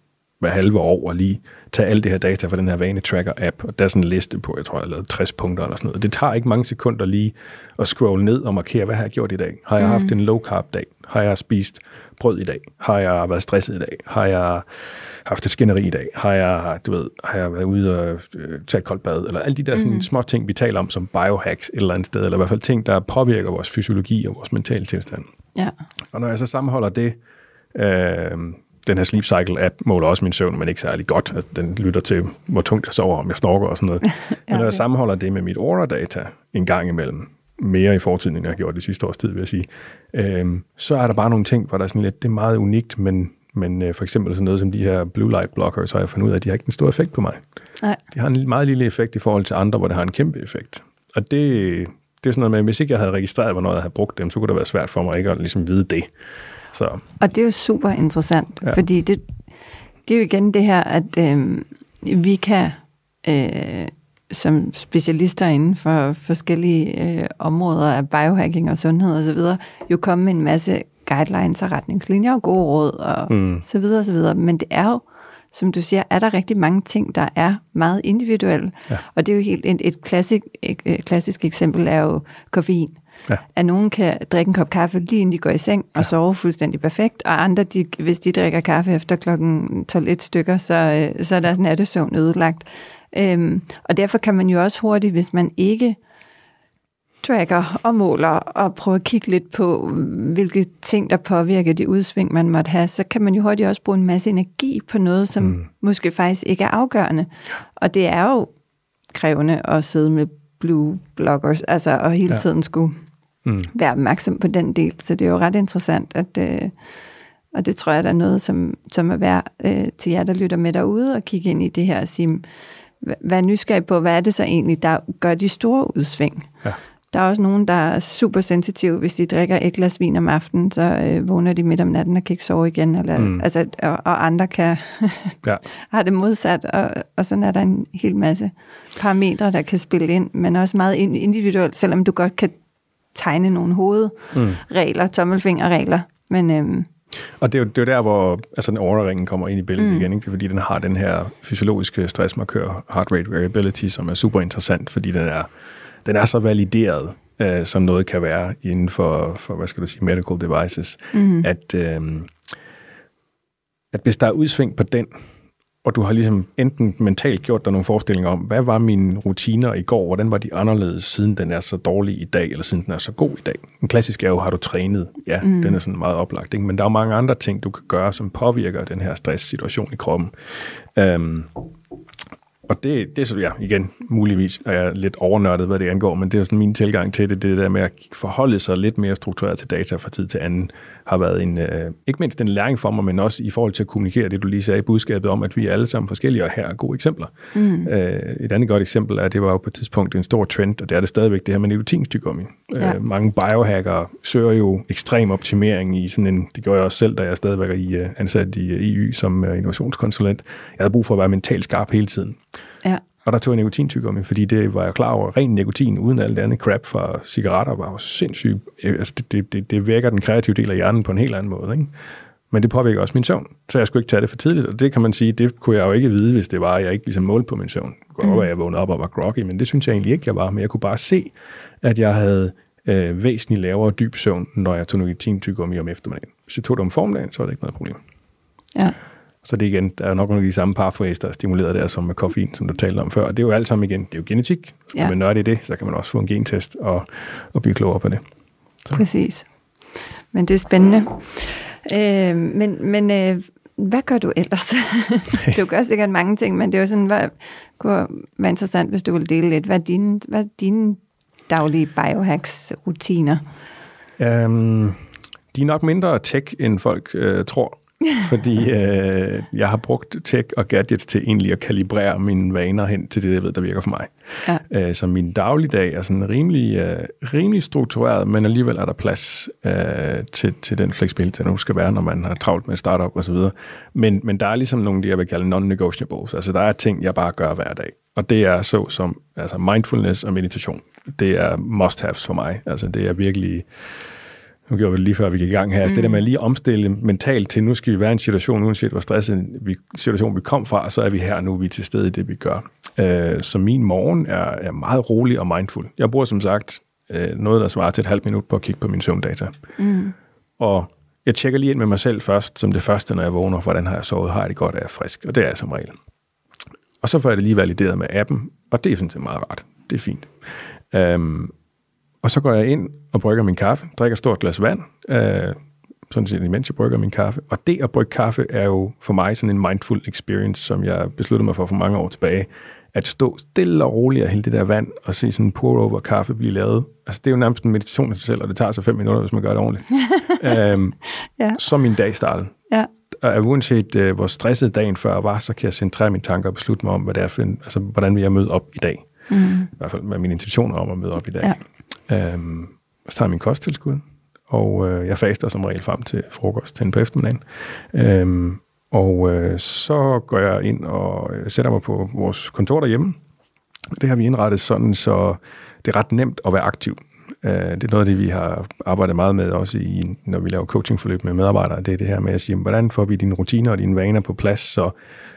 hver halve år og lige tage alle det her data fra den her vanetracker-app, og der er sådan en liste på, jeg tror, jeg har lavet 60 punkter eller sådan noget. Det tager ikke mange sekunder lige at scrolle ned og markere, hvad har jeg gjort i dag? Har jeg mm. haft en low-carb-dag? Har jeg spist brød i dag? Har jeg været stresset i dag? Har jeg haft et skænderi i dag? Har jeg, du ved, har jeg været ude og øh, tage et koldt bad? Eller alle de der sådan, mm. små ting, vi taler om som biohacks et eller andet sted, eller i hvert fald ting, der påvirker vores fysiologi og vores mentale tilstand. Ja. Og når jeg så sammenholder det, øh, den her Sleep Cycle app måler også min søvn, men ikke særlig godt. Altså, den lytter til, hvor tungt jeg sover, om jeg snorker og sådan noget. Men når jeg sammenholder det med mit Aura-data en gang imellem, mere i fortiden, end jeg har gjort det sidste års tid, vil jeg sige, øhm, så er der bare nogle ting, hvor der er sådan lidt, det er meget unikt, men, men øh, for eksempel sådan noget som de her blue light blockers, så har jeg fundet ud af, at de har ikke en stor effekt på mig. Nej. De har en meget lille effekt i forhold til andre, hvor det har en kæmpe effekt. Og det, det er sådan noget med, hvis ikke jeg havde registreret, hvornår jeg havde brugt dem, så kunne det være svært for mig ikke at ligesom vide det. Så. Og det er jo super interessant, ja. fordi det, det er jo igen det her, at øh, vi kan øh, som specialister inden for forskellige øh, områder af biohacking og sundhed osv., jo komme med en masse guidelines og retningslinjer og gode råd og mm. så videre og så videre. Men det er jo, som du siger, er der rigtig mange ting, der er meget individuelle. Ja. Og det er jo helt et, et, klassik, et, et klassisk eksempel er jo koffein. Ja. At nogen kan drikke en kop kaffe lige inden de går i seng og ja. sove fuldstændig perfekt, og andre, de, hvis de drikker kaffe efter klokken 12 stykker, så, øh, så er deres nattesøvn ødelagt. Øhm, og derfor kan man jo også hurtigt, hvis man ikke tracker og måler og prøver at kigge lidt på, hvilke ting, der påvirker de udsving, man måtte have, så kan man jo hurtigt også bruge en masse energi på noget, som mm. måske faktisk ikke er afgørende. Og det er jo krævende at sidde med blue bloggers, altså og hele ja. tiden skulle mm. være opmærksom på den del. Så det er jo ret interessant, at, øh, og det tror jeg, der er noget, som, som er værd øh, til jer, der lytter med derude, og kigge ind i det her og sige, hvad er nysgerrig på, hvad er det så egentlig, der gør de store udsving? Ja. Der er også nogen, der er super sensitive. Hvis de drikker et glas vin om aftenen, så øh, vågner de midt om natten og kan ikke sove igen. Eller, mm. altså, og, og andre kan ja. have det modsat. Og, og sådan er der en hel masse parametre, der kan spille ind, men også meget individuelt, selvom du godt kan tegne nogle hovedregler, mm. tommelfingerregler. Men, øhm, og det er, jo, det er jo der, hvor altså, den overringen kommer ind i billedet mm. igen, ikke? fordi den har den her fysiologiske stressmarkør, heart rate variability, som er super interessant, fordi den er, den er så valideret, øh, som noget kan være inden for, for hvad skal du sige, medical devices, mm. at, øh, at hvis der er udsving på den, og du har ligesom enten mentalt gjort dig nogle forestillinger om, hvad var mine rutiner i går, hvordan var de anderledes, siden den er så dårlig i dag, eller siden den er så god i dag. En klassisk er jo, har du trænet? Ja, mm. den er sådan meget oplagt. Ikke? Men der er jo mange andre ting, du kan gøre, som påvirker den her stresssituation i kroppen. Um, og det, det er så, ja, igen, muligvis er jeg lidt overnørdet, hvad det angår, men det er sådan min tilgang til det, det der med at forholde sig lidt mere struktureret til data fra tid til anden, har været en, øh, ikke mindst en læring for mig, men også i forhold til at kommunikere det, du lige sagde, budskabet om, at vi er alle sammen forskellige, og her er gode eksempler. Mm. Øh, et andet godt eksempel er, at det var jo på et tidspunkt en stor trend, og det er det stadigvæk, det her med nikotinstygummi. Ja. Øh, mange biohackere søger jo ekstrem optimering i sådan en, det gjorde jeg også selv, da jeg stadigvæk er i, uh, ansat i EU som innovationskonsulent. Jeg havde brug for at være mentalt skarp hele tiden. Og der tog jeg nikotintyggegummi, fordi det var jeg klar over. Ren nikotin uden alt det andet crap fra cigaretter var jo sindssygt. Altså det, det, det vækker den kreative del af hjernen på en helt anden måde. Ikke? Men det påvirker også min søvn, så jeg skulle ikke tage det for tidligt. Og det kan man sige, det kunne jeg jo ikke vide, hvis det var, at jeg ikke ligesom målte på min søvn. Det kunne mm. at jeg vågnede op og var groggy, men det synes jeg egentlig ikke, jeg var. Men jeg kunne bare se, at jeg havde øh, væsentligt lavere dyb søvn, når jeg tog nikotintyggegummi om eftermiddagen. Hvis jeg tog det om formiddagen, så var det ikke noget problem. Ja. Så det igen, der er nok nogle af de samme pathways, der er stimuleret der, som med koffein, som du talte om før. Og det er jo alt sammen igen, det er jo genetik. Ja. Men når det er det, så kan man også få en gentest og, og blive klogere på det. Så. Præcis. Men det er spændende. Øh, men men øh, hvad gør du ellers? du gør sikkert mange ting, men det er jo sådan, hvad kunne være interessant, hvis du vil dele lidt. Hvad er dine, hvad er dine daglige biohacks-rutiner? Um, de er nok mindre tech, end folk øh, tror fordi øh, jeg har brugt tech og gadgets til egentlig at kalibrere mine vaner hen til det, jeg ved, der virker for mig. Ja. Øh, så min dagligdag er sådan rimelig, øh, rimelig struktureret, men alligevel er der plads øh, til, til den fleksibilitet, der nu skal være, når man har travlt med startup osv. Men, men der er ligesom nogle, jeg vil kalde non-negotiables. Altså der er ting, jeg bare gør hver dag. Og det er så som altså mindfulness og meditation. Det er must-haves for mig. Altså det er virkelig nu gjorde vi det lige før vi gik i gang her, mm. altså det der med at lige omstille mentalt til, nu skal vi være i en situation, uanset hvor stresset vi, situation vi kom fra, så er vi her nu, vi er til stede i det, vi gør. Øh, så min morgen er, er meget rolig og mindful. Jeg bruger som sagt øh, noget, der svarer til et halvt minut på at kigge på min søvndata. Mm. Og jeg tjekker lige ind med mig selv først, som det første, når jeg vågner, hvordan har jeg sovet, har jeg det godt, er jeg frisk, og det er jeg som regel. Og så får jeg det lige valideret med appen, og det er sådan set meget rart. Det er fint. Um, og så går jeg ind og brygger min kaffe, drikker et stort glas vand, øh, sådan set imens jeg brygger min kaffe. Og det at brygge kaffe er jo for mig sådan en mindful experience, som jeg besluttede mig for for mange år tilbage. At stå stille og roligt og hælde det der vand og se sådan en pour-over kaffe blive lavet. Altså det er jo nærmest en meditation i sig selv, og det tager så fem minutter, hvis man gør det ordentligt. øhm, ja. Så min dag startede. Ja. Og uanset uh, hvor stresset dagen før var, så kan jeg centrere mine tanker og beslutte mig om, hvad det er for en, altså, hvordan vil jeg møde op i dag. Mm. I hvert fald med mine intentioner om at møde op i dag. Ja. Øhm, så tager jeg min kosttilskud, og øh, jeg faster som regel frem til frokost til på eftermiddagen. Øhm, og øh, så går jeg ind og øh, sætter mig på vores kontor derhjemme. Det har vi indrettet sådan, så det er ret nemt at være aktiv. Øh, det er noget af det, vi har arbejdet meget med, også i, når vi laver coachingforløb med medarbejdere. Det er det her med at sige, hvordan får vi dine rutiner og dine vaner på plads, så,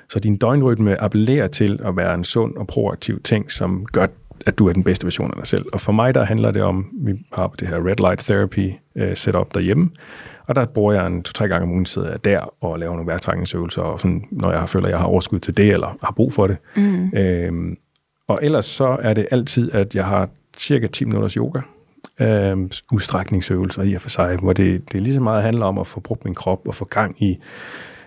så din døgnrytme appellerer til at være en sund og proaktiv ting, som gør at du er den bedste version af dig selv. Og for mig, der handler det om, vi har det her red light therapy uh, setup derhjemme, og der bruger jeg en to-tre gange om ugen, sidder jeg der og laver nogle værktrækningsøvelser, og sådan, når jeg føler, at jeg har overskud til det, eller har brug for det. Mm. Øhm, og ellers så er det altid, at jeg har cirka 10 minutters yoga, øhm, udstrækningsøvelser i og for sig, hvor det, det lige så meget handler om at få brugt min krop og få gang i,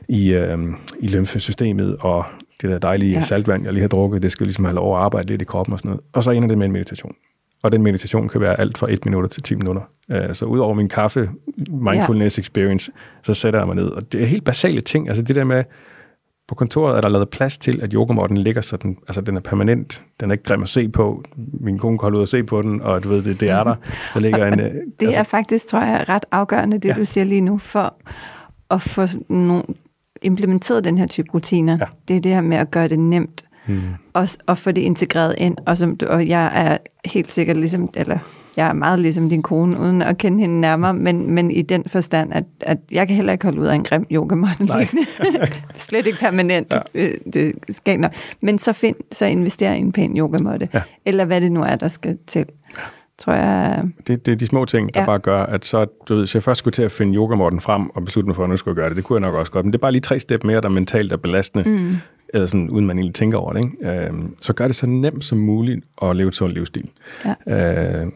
i, øhm, i lymfesystemet og det der dejlige ja. saltvand, jeg lige har drukket, det skal ligesom have lov at arbejde lidt i kroppen og sådan noget. Og så ender det med en meditation. Og den meditation kan være alt fra 1 minut til 10 minutter. Uh, så udover min kaffe, mindfulness ja. experience, så sætter jeg mig ned. Og det er helt basale ting. Altså det der med, På kontoret er der lavet plads til, at yogamotten ligger sådan, altså den er permanent, den er ikke grim at se på. Min kone kan ud og se på den, og du ved, det, det er der. Der ligger en, det altså, er faktisk, tror jeg, ret afgørende, det ja. du siger lige nu, for at få nogle, implementeret den her type rutiner. Ja. Det er det her med at gøre det nemt, mm. og, og få det integreret ind. Og, som, og jeg er helt sikkert ligesom, eller jeg er meget ligesom din kone, uden at kende hende nærmere, men, men i den forstand, at, at jeg kan heller ikke holde ud af en grim yogamåtte. Slet ikke permanent. Ja. Det, det skal nok. Men så, find, så invester i en pæn yogamåtte. Ja. Eller hvad det nu er, der skal til. Tror jeg... Det, det er de små ting, der ja. bare gør, at så, du ved, hvis jeg først skulle til at finde yogamåtten frem og beslutte mig for, at jeg skulle gøre det, det kunne jeg nok også godt. Men det er bare lige tre step mere, der mentalt er belastende. Mm eller sådan, uden man egentlig tænker over det, ikke? Øh, så gør det så nemt som muligt at leve et sundt livsstil. Ja. Øh,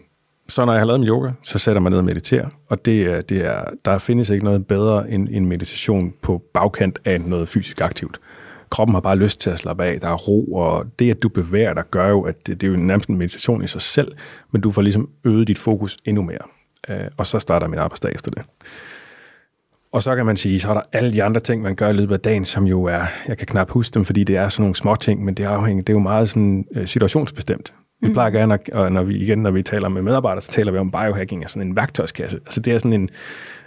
så når jeg har lavet min yoga, så sætter jeg mig ned og mediterer, og det, det er, der findes ikke noget bedre end en meditation på bagkant af noget fysisk aktivt. Kroppen har bare lyst til at slappe af, der er ro, og det, at du bevæger dig, gør jo, at det, det er jo nærmest en meditation i sig selv, men du får ligesom øget dit fokus endnu mere. Øh, og så starter min arbejdsdag efter det. Og så kan man sige, så er der alle de andre ting, man gør i løbet af dagen, som jo er, jeg kan knap huske dem, fordi det er sådan nogle små ting, men det er, afhængigt, det er jo meget sådan øh, situationsbestemt. Vi mm. plejer gerne, at, når vi, igen, når vi taler med medarbejdere, så taler vi om biohacking, sådan en værktøjskasse. Altså det er sådan en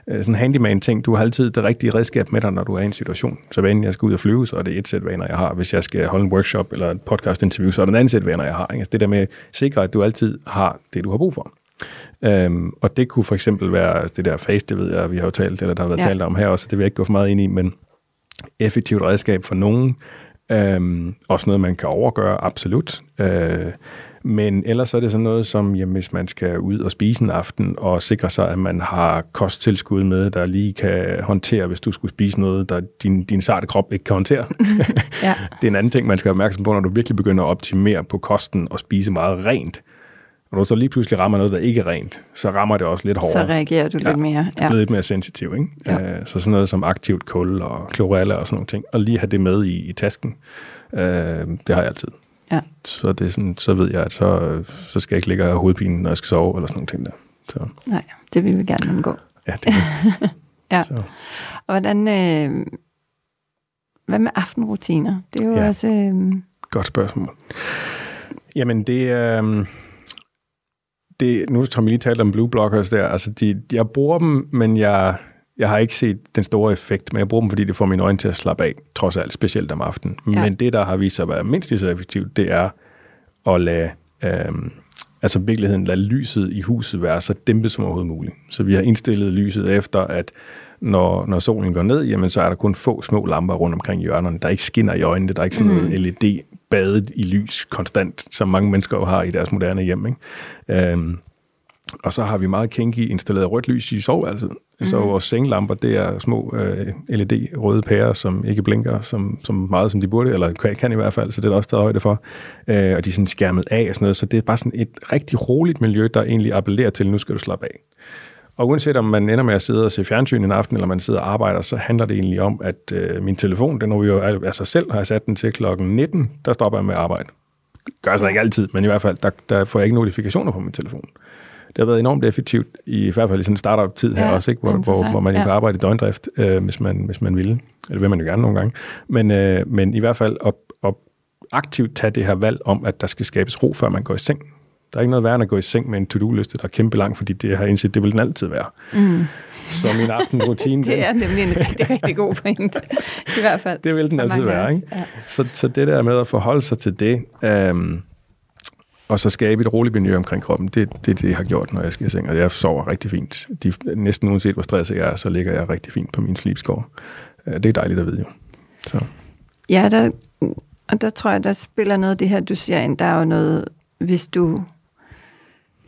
sådan handyman-ting. Du har altid det rigtige redskab med dig, når du er i en situation. Så hvad jeg skal ud og flyve, så er det et sæt vaner, jeg har. Hvis jeg skal holde en workshop eller et podcast-interview, så er det en anden sæt vaner, jeg har. Altså det der med at sikre, at du altid har det, du har brug for. Øhm, og det kunne for eksempel være det der face, det ved jeg, vi har jo talt, eller der har været ja. talt om her også, det vil jeg ikke gå for meget ind i, men effektivt redskab for nogen, øhm, også noget, man kan overgøre, absolut. Øh, men ellers er det sådan noget som, jamen, hvis man skal ud og spise en aften, og sikre sig, at man har kosttilskud med, der lige kan håndtere, hvis du skulle spise noget, der din, din sarte krop ikke kan håndtere. ja. Det er en anden ting, man skal være opmærksom på, når du virkelig begynder at optimere på kosten og spise meget rent. Når du så lige pludselig rammer noget, der ikke er rent, så rammer det også lidt hårdere. Så reagerer du ja, lidt mere. Ja. Du bliver lidt mere sensitiv. Ikke? Ja. Uh, så sådan noget som aktivt kul og chlorella og sådan nogle ting. Og lige have det med i, i tasken, uh, det har jeg altid. Ja. Så, det er sådan, så ved jeg, at så, så skal jeg ikke ligge og have hovedpine, når jeg skal sove, eller sådan nogle ting der. Så. Nej, det vil vi gerne undgå. Ja, det ja. Så. Og hvordan, øh, hvad med aftenrutiner? Det er jo ja. også... Øh... Godt spørgsmål. Jamen, det er... Øh, det, nu har vi lige talt om blue blockers der. Altså, de, jeg bruger dem, men jeg, jeg har ikke set den store effekt, men jeg bruger dem, fordi det får mine øjne til at slappe af, trods alt, specielt om aftenen. Ja. Men det, der har vist sig at være mindst lige så effektivt, det er at lade, øhm, altså virkeligheden, lade lyset i huset være så dæmpet som overhovedet muligt. Så vi har indstillet lyset efter, at når, når solen går ned, jamen så er der kun få små lamper rundt omkring hjørnerne, der ikke skinner i øjnene, der er ikke sådan mm. noget LED badet i lys konstant, som mange mennesker jo har i deres moderne hjem. Ikke? Øhm, og så har vi meget kinky installeret rødt lys i soveværelset. Mm. Så vores senglamper, det er små øh, LED-røde pærer, som ikke blinker som, som meget, som de burde, eller kan, kan i hvert fald, så det er der også taget højde for. Øh, og de er sådan skærmet af og sådan noget, så det er bare sådan et rigtig roligt miljø, der egentlig appellerer til, nu skal du slappe af. Og uanset om man ender med at sidde og se fjernsyn en aften, eller man sidder og arbejder, så handler det egentlig om, at øh, min telefon, den jo af sig selv, har jeg sat den til klokken 19, der stopper jeg med at arbejde. Gør så ikke altid, men i hvert fald, der, der får jeg ikke notifikationer på min telefon. Det har været enormt effektivt, i hvert fald i sådan en startup-tid her ja, også, ikke? Hvor, hvor, hvor man ja. kan arbejde i døgndrift, øh, hvis, man, hvis man vil. Eller vil man jo gerne nogle gange. Men, øh, men i hvert fald at, at aktivt tage det her valg om, at der skal skabes ro, før man går i seng. Der er ikke noget værre end at gå i seng med en to-do-liste, der er kæmpe lang, fordi det har indset, det vil den altid være. Mm. Så min aftenrutine... det er nemlig en rigtig, rigtig god pointe, i hvert fald. Det vil den altid være, ikke? Ja. Så, så det der med at forholde sig til det, øhm, og så skabe et roligt miljø omkring kroppen, det er det, det, jeg har gjort, når jeg skal i seng. Og jeg sover rigtig fint. De, næsten uanset hvor stresset jeg er, så ligger jeg rigtig fint på min sleepscore. Det er dejligt at vide jo. Så. Ja, der, og der tror jeg, der spiller noget af det her, du siger ind. Der er jo noget, hvis du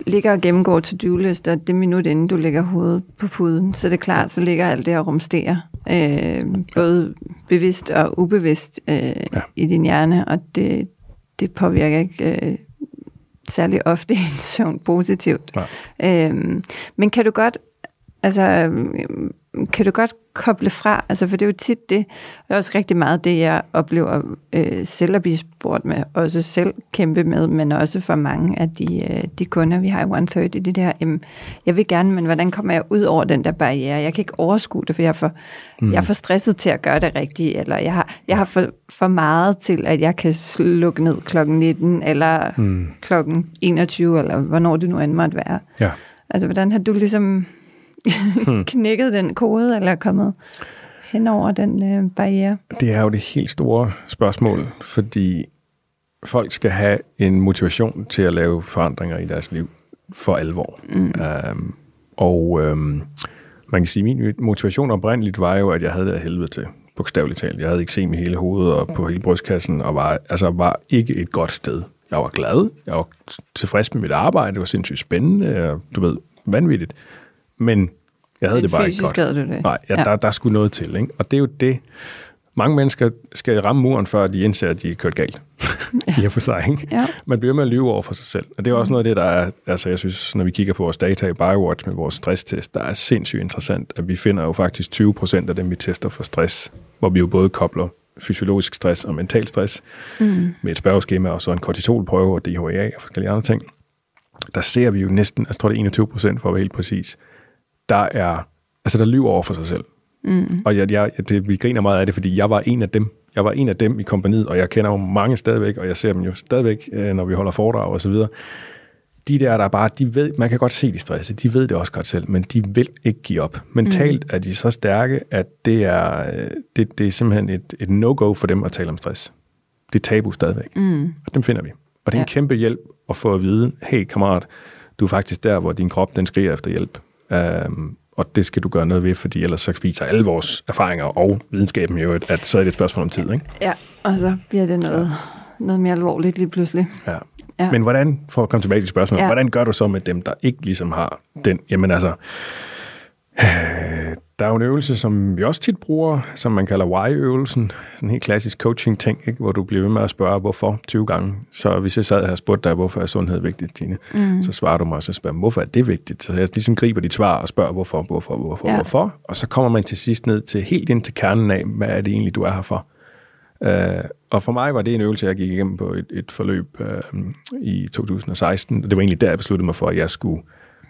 ligger og gennemgår to-do-lister det minut, inden du lægger hovedet på puden, så det er klart, så ligger alt det og rumsterer. Øh, både bevidst og ubevidst øh, ja. i din hjerne, og det, det påvirker ikke øh, særlig ofte en søvn positivt. Øh, men kan du godt, altså kan du godt koble fra? Altså, for det er jo tit det, det er også rigtig meget det, jeg oplever øh, selv at blive spurgt med, også selv kæmpe med, men også for mange af de, øh, de kunder, vi har i OneThird, det der, jamen, jeg vil gerne, men hvordan kommer jeg ud over den der barriere? Jeg kan ikke overskue det, for jeg er for, mm. jeg er for stresset til at gøre det rigtigt, eller jeg har, jeg har for, for meget til, at jeg kan slukke ned klokken 19, eller mm. klokken 21, eller hvornår det nu end måtte være. Ja. Altså, hvordan har du ligesom. knækket den kode, eller kommet hen over den øh, barriere? Det er jo det helt store spørgsmål, fordi folk skal have en motivation til at lave forandringer i deres liv for alvor. Mm. Um, og um, man kan sige, at min motivation oprindeligt var jo, at jeg havde det af helvede til, bogstaveligt talt. Jeg havde ikke set i hele hovedet og på hele brystkassen, og var, altså, var ikke et godt sted. Jeg var glad, jeg var tilfreds med mit arbejde, det var sindssygt spændende, og du ved, vanvittigt. Men jeg havde Men det bare ikke godt. Havde du det. Nej, ja, ja. Der, der skulle noget til. Ikke? Og det er jo det, mange mennesker skal ramme muren, før de indser, at de er kørt galt. I for sig. Ikke? Ja. Man bliver med at lyve over for sig selv. Og det er også mm. noget af det, der er, altså jeg synes, når vi kigger på vores data i BioWatch med vores stresstest, der er sindssygt interessant, at vi finder jo faktisk 20 procent af dem, vi tester for stress, hvor vi jo både kobler fysiologisk stress og mental stress mm. med et spørgeskema og så en kortisolprøve og DHA og forskellige andre ting. Der ser vi jo næsten, jeg tror det er 21 procent for at være helt præcis, der er, altså der lyver over for sig selv. Mm. Og jeg, jeg, det, vi griner meget af det, fordi jeg var en af dem. Jeg var en af dem i kompaniet, og jeg kender jo mange stadigvæk, og jeg ser dem jo stadigvæk, øh, når vi holder foredrag og så videre. De der, der er bare, de ved, man kan godt se de stresse, de ved det også godt selv, men de vil ikke give op. Mentalt mm. er de så stærke, at det er, øh, det, det er simpelthen et, et no-go for dem at tale om stress. Det er tabu stadigvæk, mm. og dem finder vi. Og det er ja. en kæmpe hjælp at få at vide, hey kammerat, du er faktisk der, hvor din krop den skriger efter hjælp. Um, og det skal du gøre noget ved, fordi ellers så viser alle vores erfaringer og videnskaben jo, at, at så er det et spørgsmål om tid. Ikke? Ja, og så bliver det noget, ja. noget mere alvorligt lige pludselig. Ja. ja. Men hvordan, for at komme tilbage til spørgsmålet, ja. hvordan gør du så med dem, der ikke ligesom har den, jamen altså, der er jo en øvelse, som vi også tit bruger, som man kalder why-øvelsen. En helt klassisk coaching-ting, ikke? hvor du bliver ved med at spørge, hvorfor 20 gange. Så hvis jeg sad her og spurgte dig, hvorfor er sundhed vigtigt, Tine, mm. så svarer du mig, og så spørger hvorfor er det vigtigt? Så jeg ligesom griber dit svar og spørger, hvorfor, hvorfor, hvorfor, ja. hvorfor. Og så kommer man til sidst ned til helt ind til kernen af, hvad er det egentlig, du er her for? Uh, og for mig var det en øvelse, jeg gik igennem på et, et forløb uh, i 2016. Og det var egentlig der, jeg besluttede mig for, at jeg skulle,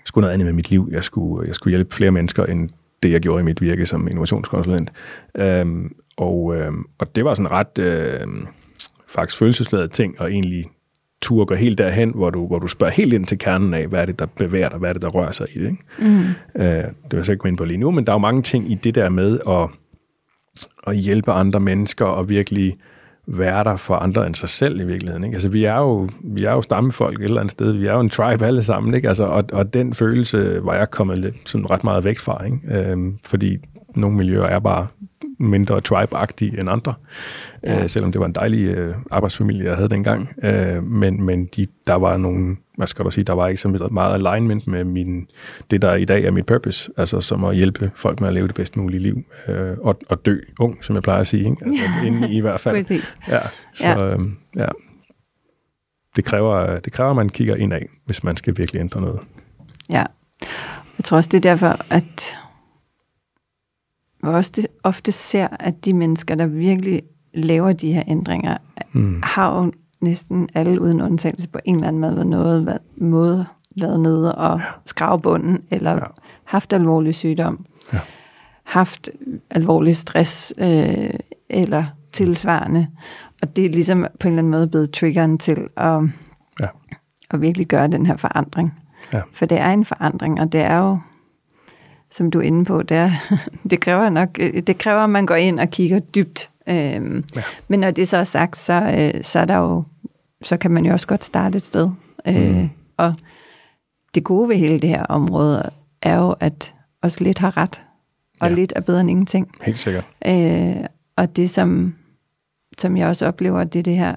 skulle noget andet med mit liv. Jeg skulle, jeg skulle hjælpe flere mennesker, end det, jeg gjorde i mit virke som innovationskonsulent. Øhm, og, øhm, og det var sådan ret øh, faktisk følelsesladet ting, og egentlig turde gå helt derhen, hvor du, hvor du spørger helt ind til kernen af, hvad er det, der bevæger dig, hvad er det, der rører sig i det. Ikke? Mm. Øh, det vil jeg så ikke gå ind på lige nu, men der er jo mange ting i det der med at, at hjælpe andre mennesker og virkelig være der for andre end sig selv i virkeligheden. Ikke? Altså, vi er, jo, vi er jo stammefolk et eller andet sted. Vi er jo en tribe alle sammen. Ikke? Altså, og, og den følelse var jeg kommet lidt, sådan ret meget væk fra. Ikke? Øhm, fordi nogle miljøer er bare mindre tribe-agtige end andre. Ja. Øh, selvom det var en dejlig øh, arbejdsfamilie, jeg havde dengang. Øh, men men de, der var nogle, hvad skal du sige, der var ikke så meget alignment med min, det, der i dag er mit purpose. Altså som at hjælpe folk med at leve det bedst mulige liv. Øh, og, og dø ung, som jeg plejer at sige. Ikke? Altså inde i hvert fald. Præcis. Ja, så ja. Øh, ja. Det kræver, det kræver, at man kigger indad, hvis man skal virkelig ændre noget. Ja. Jeg tror også, det er derfor, at vi også ofte ser, at de mennesker, der virkelig laver de her ændringer, mm. har jo næsten alle uden undtagelse på en eller anden måde, noget, måde været nede og skrave bunden, eller ja. haft alvorlig sygdom, ja. haft alvorlig stress, øh, eller tilsvarende. Og det er ligesom på en eller anden måde blevet triggeren til at, ja. at virkelig gøre den her forandring. Ja. For det er en forandring, og det er jo som du er inde på, det, er, det kræver nok, det kræver, at man går ind og kigger dybt. Øhm, ja. Men når det så er sagt, så, øh, så er der jo, så kan man jo også godt starte et sted. Øh, mm. Og det gode ved hele det her område er jo, at os lidt har ret, og ja. lidt er bedre end ingenting. Helt sikkert. Øh, og det, som, som jeg også oplever, det er det her,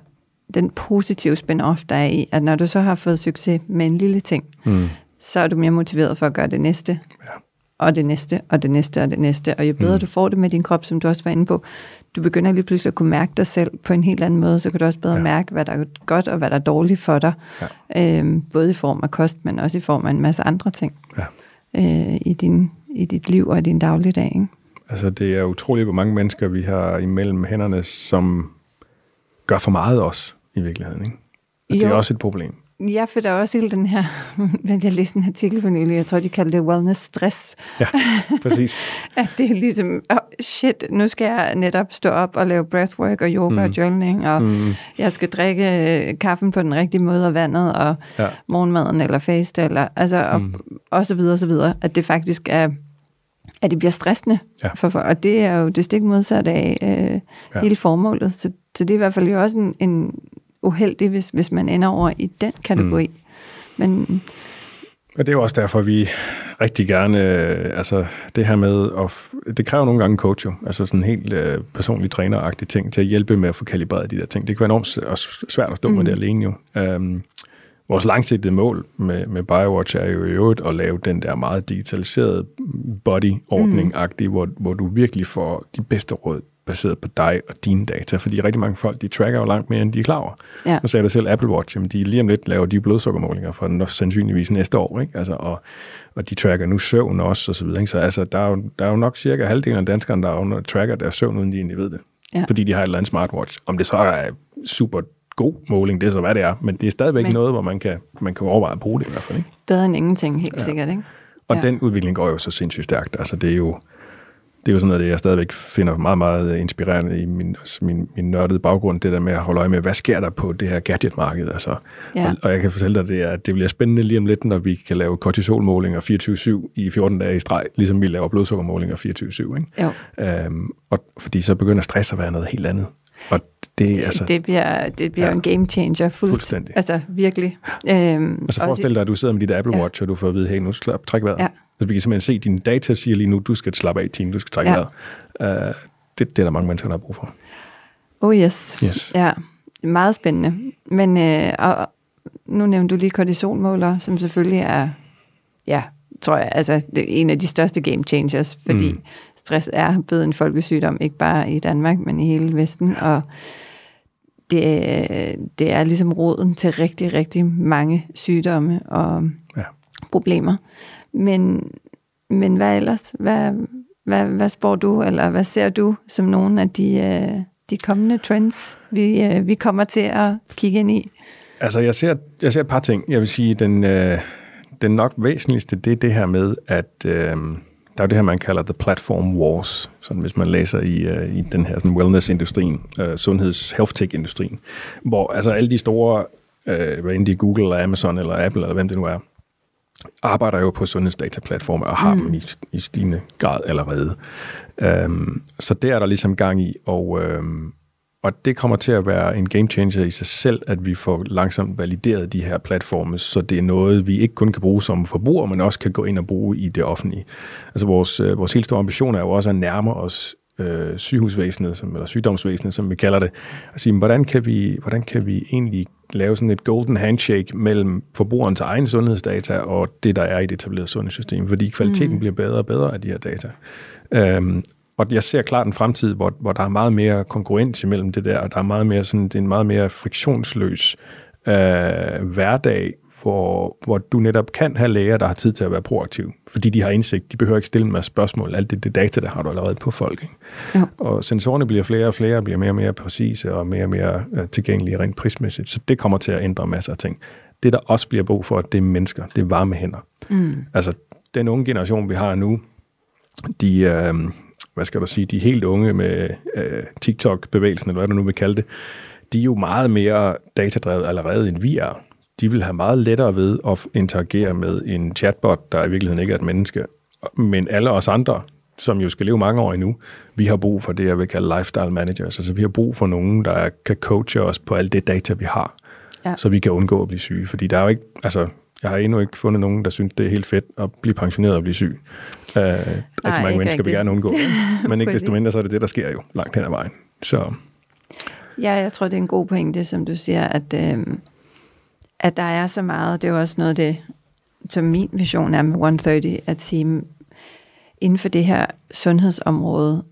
den positive spin-off, der er i, at når du så har fået succes med en lille ting, mm. så er du mere motiveret for at gøre det næste. Ja og det næste, og det næste, og det næste. Og jo bedre mm. du får det med din krop, som du også var inde på, du begynder lige pludselig at kunne mærke dig selv på en helt anden måde, så kan du også bedre ja. mærke, hvad der er godt og hvad der er dårligt for dig. Ja. Øhm, både i form af kost, men også i form af en masse andre ting. Ja. Øh, i, din, i dit liv og i din dagligdag. Ikke? Altså, det er utroligt, hvor mange mennesker vi har imellem hænderne, som gør for meget også, i virkeligheden. Ikke? Og det er også et problem. Ja, for der er også hele den her, men jeg læste en artikel for nylig, jeg tror, de kalder det wellness stress. Ja, præcis. at det er ligesom, oh shit, nu skal jeg netop stå op og lave breathwork og yoga mm. og journaling, og mm. jeg skal drikke øh, kaffen på den rigtige måde, og vandet, og ja. morgenmaden, eller faste, eller, altså, og, mm. og så videre, og så videre. At det faktisk er, at det bliver stressende. Ja. For, for, og det er jo det stik modsatte af øh, ja. hele formålet. Så, så det er i hvert fald jo også en, en uheldig, hvis, hvis man ender over i den kategori. Mm. Men, og det er jo også derfor, vi rigtig gerne, øh, altså det her med, at, det kræver nogle gange coach jo, altså sådan helt øh, personlig træneragtige ting, til at hjælpe med at få kalibreret de der ting. Det kan være enormt svært at stå mm. med det alene jo. Um, vores langsigtede mål med, med BioWatch er jo i øvrigt at lave den der meget digitaliserede body-ordning-agtige, mm. hvor, hvor du virkelig får de bedste råd baseret på dig og dine data, fordi rigtig mange folk, de tracker jo langt mere, end de er klar over. Ja. Nu sagde du selv Apple Watch, jamen de lige om lidt laver de blodsukkermålinger for den sandsynligvis næste år, ikke? Altså, og, og de tracker nu søvn også, og så videre. Ikke? Så altså, der, er jo, der er jo nok cirka halvdelen af danskerne, der er tracker deres søvn, uden de egentlig ved det. Ja. Fordi de har et eller andet smartwatch. Om det så er super god måling, det er så hvad det er, men det er stadigvæk men, noget, hvor man kan, man kan overveje at bruge det i hvert fald. Ikke? Bedre end ingenting, helt ja. sikkert. Ikke? Og ja. den udvikling går jo så sindssygt stærkt. Altså det er jo, det er jo sådan noget, jeg stadigvæk finder meget, meget inspirerende i min, min, min nørdede baggrund, det der med at holde øje med, hvad sker der på det her gadgetmarked, altså. Ja. Og, og jeg kan fortælle dig, det er, at det bliver spændende lige om lidt, når vi kan lave kortisolmålinger 24-7 i 14 dage i streg, ligesom vi laver blodsukkermålinger 24-7, ikke? Jo. Øhm, og fordi så begynder stress at være noget helt andet. Og det, altså, det bliver, det bliver ja, en game changer fuldt. Fuldstændig. Altså virkelig. Øhm, altså forestil dig, at du sidder med dit Apple Watch, ja. og du får at vide, hey, nu skal træk vejret. Ja. Altså, vi kan simpelthen se, at dine data siger lige nu, du skal slappe af, Tine, du skal trække ja. vejret. Uh, det, det er der mange mennesker, der har brug for. Oh yes. yes. Ja, meget spændende. Men øh, og, nu nævnte du lige kortisolmåler, som selvfølgelig er, ja, tror jeg, altså det en af de største game changers, fordi mm. stress er blevet en folkesygdom, ikke bare i Danmark, men i hele Vesten, og det, det er ligesom roden til rigtig, rigtig mange sygdomme og ja. problemer. Men, men hvad ellers? Hvad, hvad, hvad spår du, eller hvad ser du som nogle af de, øh, de kommende trends, vi, øh, vi kommer til at kigge ind i? Altså, jeg ser, jeg ser et par ting. Jeg vil sige, den, øh, den nok væsentligste, det er det her med, at øh, der er det her, man kalder the platform wars, sådan hvis man læser i, øh, i den her sådan wellness-industrien, øh, sundheds health tech-industrien, hvor altså alle de store, øh, hvad end de Google eller Amazon eller Apple eller hvem det nu er, arbejder jo på sundhedsdataplatforme og har mm. dem i, i stigende grad allerede. Um, så det er der ligesom gang i, og, um, og det kommer til at være en game changer i sig selv, at vi får langsomt valideret de her platforme, så det er noget, vi ikke kun kan bruge som forbruger, men også kan gå ind og bruge i det offentlige. Altså vores, øh, vores helt store ambition er jo også at nærme os øh, sygehusvæsenet, som, eller sygdomsvæsenet, som vi kalder det, og sige, hvordan kan vi, hvordan kan vi egentlig lave sådan et golden handshake mellem forbrugerens egen sundhedsdata og det, der er i det etablerede sundhedssystem, fordi kvaliteten mm. bliver bedre og bedre af de her data. Øhm, og jeg ser klart en fremtid, hvor, hvor der er meget mere konkurrence mellem det der, og der er meget mere sådan, det er en meget mere friktionsløs øh, hverdag, hvor, hvor du netop kan have læger, der har tid til at være proaktiv, fordi de har indsigt. De behøver ikke stille en masse spørgsmål. Alt det, det data, der har du allerede på folk. Ikke? Ja. Og sensorerne bliver flere og flere, bliver mere og mere præcise og mere og mere uh, tilgængelige rent prismæssigt. Så det kommer til at ændre masser af ting. Det, der også bliver brug for, det er mennesker. Det er varme hænder. Mm. Altså, den unge generation, vi har nu, de, uh, hvad skal du sige, de helt unge med uh, TikTok-bevægelsen, eller hvad du nu vil kalde det, de er jo meget mere datadrevet allerede, end vi er de vil have meget lettere ved at interagere med en chatbot, der i virkeligheden ikke er et menneske. Men alle os andre, som jo skal leve mange år endnu, vi har brug for det, jeg vil kalde lifestyle managers. Altså vi har brug for nogen, der kan coache os på alt det data, vi har, ja. så vi kan undgå at blive syge. Fordi der er jo ikke, altså jeg har endnu ikke fundet nogen, der synes, det er helt fedt at blive pensioneret og blive syg. Uh, Nej, rigtig mange mennesker vil gerne undgå Men ikke desto mindre, så er det det, der sker jo langt hen ad vejen. Så. Ja, jeg tror, det er en god pointe, som du siger, at øh, at der er så meget, det er jo også noget af det, som min vision er med 130, at sige, inden for det her sundhedsområde,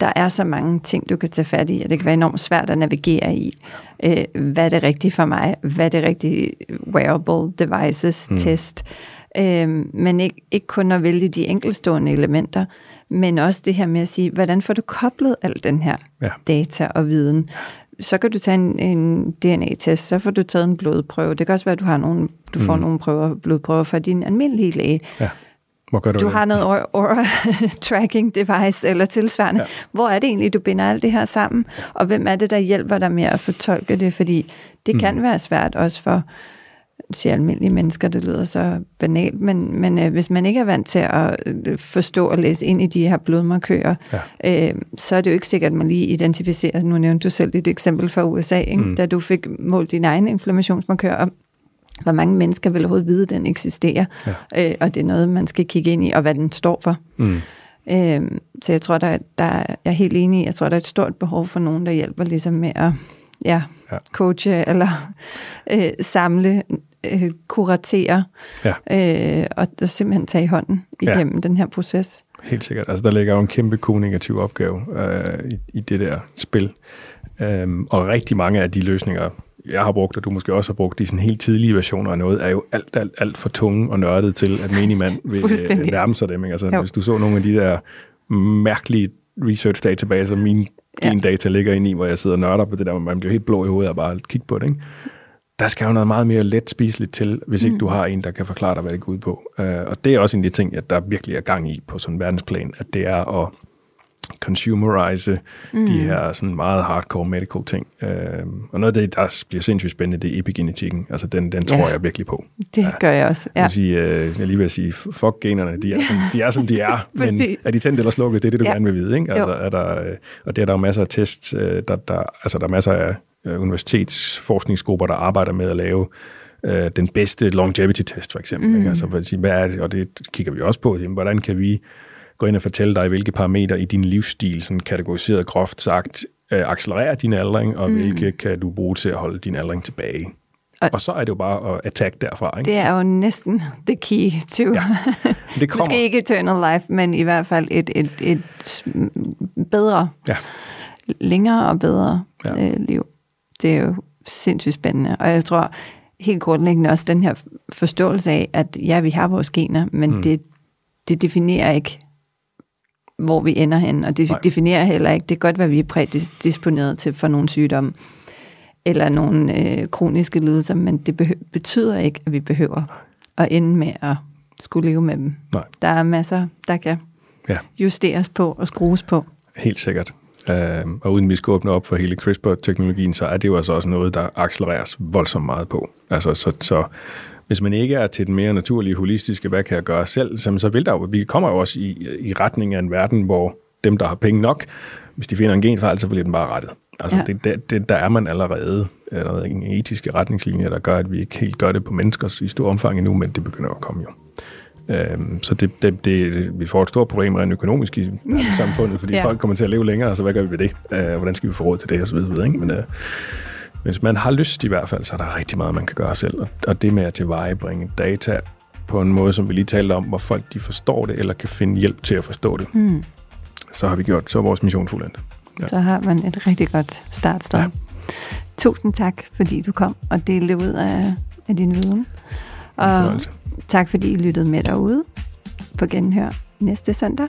der er så mange ting, du kan tage fat i, og det kan være enormt svært at navigere i. Øh, hvad er det rigtige for mig? Hvad er det rigtige wearable devices mm. test? Øh, men ikke, ikke kun at vælge de enkelstående elementer, men også det her med at sige, hvordan får du koblet al den her ja. data og viden? Så kan du tage en, en DNA-test, så får du taget en blodprøve. Det kan også være, at du, har nogle, du får mm. nogle prøver, blodprøver fra din almindelige læge. Ja. Hvor gør du, du det? har noget or, or tracking device eller tilsvarende. Ja. Hvor er det egentlig, du binder alt det her sammen? Og hvem er det, der hjælper dig med at fortolke det? Fordi det mm. kan være svært også for siger almindelige mennesker, det lyder så banalt, men, men øh, hvis man ikke er vant til at øh, forstå og læse ind i de her blodmarkører, ja. øh, så er det jo ikke sikkert, at man lige identificerer, nu nævnte du selv et eksempel fra USA, ikke? Mm. da du fik målt din egen inflammationsmarkør, og hvor mange mennesker vil overhovedet vide, at den eksisterer, ja. øh, og det er noget, man skal kigge ind i, og hvad den står for. Mm. Øh, så jeg tror, der, der, jeg er helt enig i, jeg tror, der er et stort behov for nogen, der hjælper ligesom med at ja, ja. coache eller øh, samle øh, kuratere ja. øh, og, og simpelthen tage i hånden igennem ja. den her proces. Helt sikkert. Altså, der ligger jo en kæmpe kommunikativ opgave øh, i, i det der spil. Øhm, og rigtig mange af de løsninger, jeg har brugt, og du måske også har brugt, de sådan helt tidlige versioner af noget, er jo alt, alt, alt for tunge og nørdet til, at menig mand vil øh, nærme sig dem. Ikke? Altså, jo. hvis du så nogle af de der mærkelige research databaser, mine ja. data ligger ind i, hvor jeg sidder og nørder på det der, man bliver helt blå i hovedet og bare kigge på det. Ikke? Der skal jo noget meget mere let spiseligt til, hvis ikke mm. du har en, der kan forklare dig, hvad det går ud på. Uh, og det er også en af de ting, at der virkelig er gang i på sådan en verdensplan, at det er at consumerize mm. de her sådan meget hardcore medical ting. Uh, og noget af det, der bliver sindssygt spændende, det er epigenetikken. Altså den, den tror ja, jeg virkelig på. Det ja. gør jeg også. Ja. Jeg, sige, uh, jeg lige vil sige, fuck generne, de er, som, de er, som de er. men er de tændt eller slukket, det er det, du ja. gerne vil vide. Ikke? Altså, er der, og det er der jo masser af tests, der, der, altså der er masser af øh, universitetsforskningsgrupper, der arbejder med at lave øh, den bedste longevity-test, for eksempel. Mm. Ikke? Altså, hvad er det, og det kigger vi også på. Jamen, hvordan kan vi gå ind og fortælle dig, hvilke parametre i din livsstil, sådan kategoriseret groft sagt, øh, accelererer din aldring, og mm. hvilke kan du bruge til at holde din aldring tilbage. Og, og så er det jo bare at attack derfra. Ikke? Det er jo næsten the key to, ja, det kommer. måske ikke eternal life, men i hvert fald et, et, et bedre, ja. længere og bedre ja. øh, liv det er jo sindssygt spændende. Og jeg tror helt grundlæggende også den her forståelse af, at ja, vi har vores gener, men mm. det, det definerer ikke, hvor vi ender hen, og det Nej. definerer heller ikke, det er godt, hvad vi er prædisponeret til for nogle sygdomme, eller nogle øh, kroniske lidelser, men det betyder ikke, at vi behøver at ende med at skulle leve med dem. Nej. Der er masser, der kan ja. justeres på og skrues på. Helt sikkert. Øh, og uden vi skal åbne op for hele CRISPR-teknologien, så er det jo altså også noget, der accelereres voldsomt meget på. Altså, så, så hvis man ikke er til den mere naturlige, holistiske, hvad kan jeg gøre selv, så, så vil der jo, vi kommer jo også i, i retning af en verden, hvor dem, der har penge nok, hvis de finder en genfejl, så bliver den bare rettet. Altså, ja. det, det, der er man allerede eller en etiske retningslinje, der gør, at vi ikke helt gør det på mennesker i stor omfang endnu, men det begynder at komme jo. Øhm, så det, det, det, vi får et stort problem rent økonomisk i samfundet, fordi ja. folk kommer til at leve længere, så hvad gør vi ved det? Øh, hvordan skal vi få råd til det, og så videre. Ikke? Men, øh, hvis man har lyst i hvert fald, så er der rigtig meget, man kan gøre selv. Og det med at tilvejebringe data på en måde, som vi lige talte om, hvor folk de forstår det, eller kan finde hjælp til at forstå det, mm. så har vi gjort, så er vores mission fuldendt. Ja. Så har man et rigtig godt startsted. Ja. Tusind tak, fordi du kom og delte ud af, af din viden. Og tak fordi I lyttede med derude på genhør næste søndag.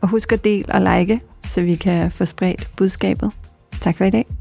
Og husk at dele og like, så vi kan få spredt budskabet. Tak for i dag.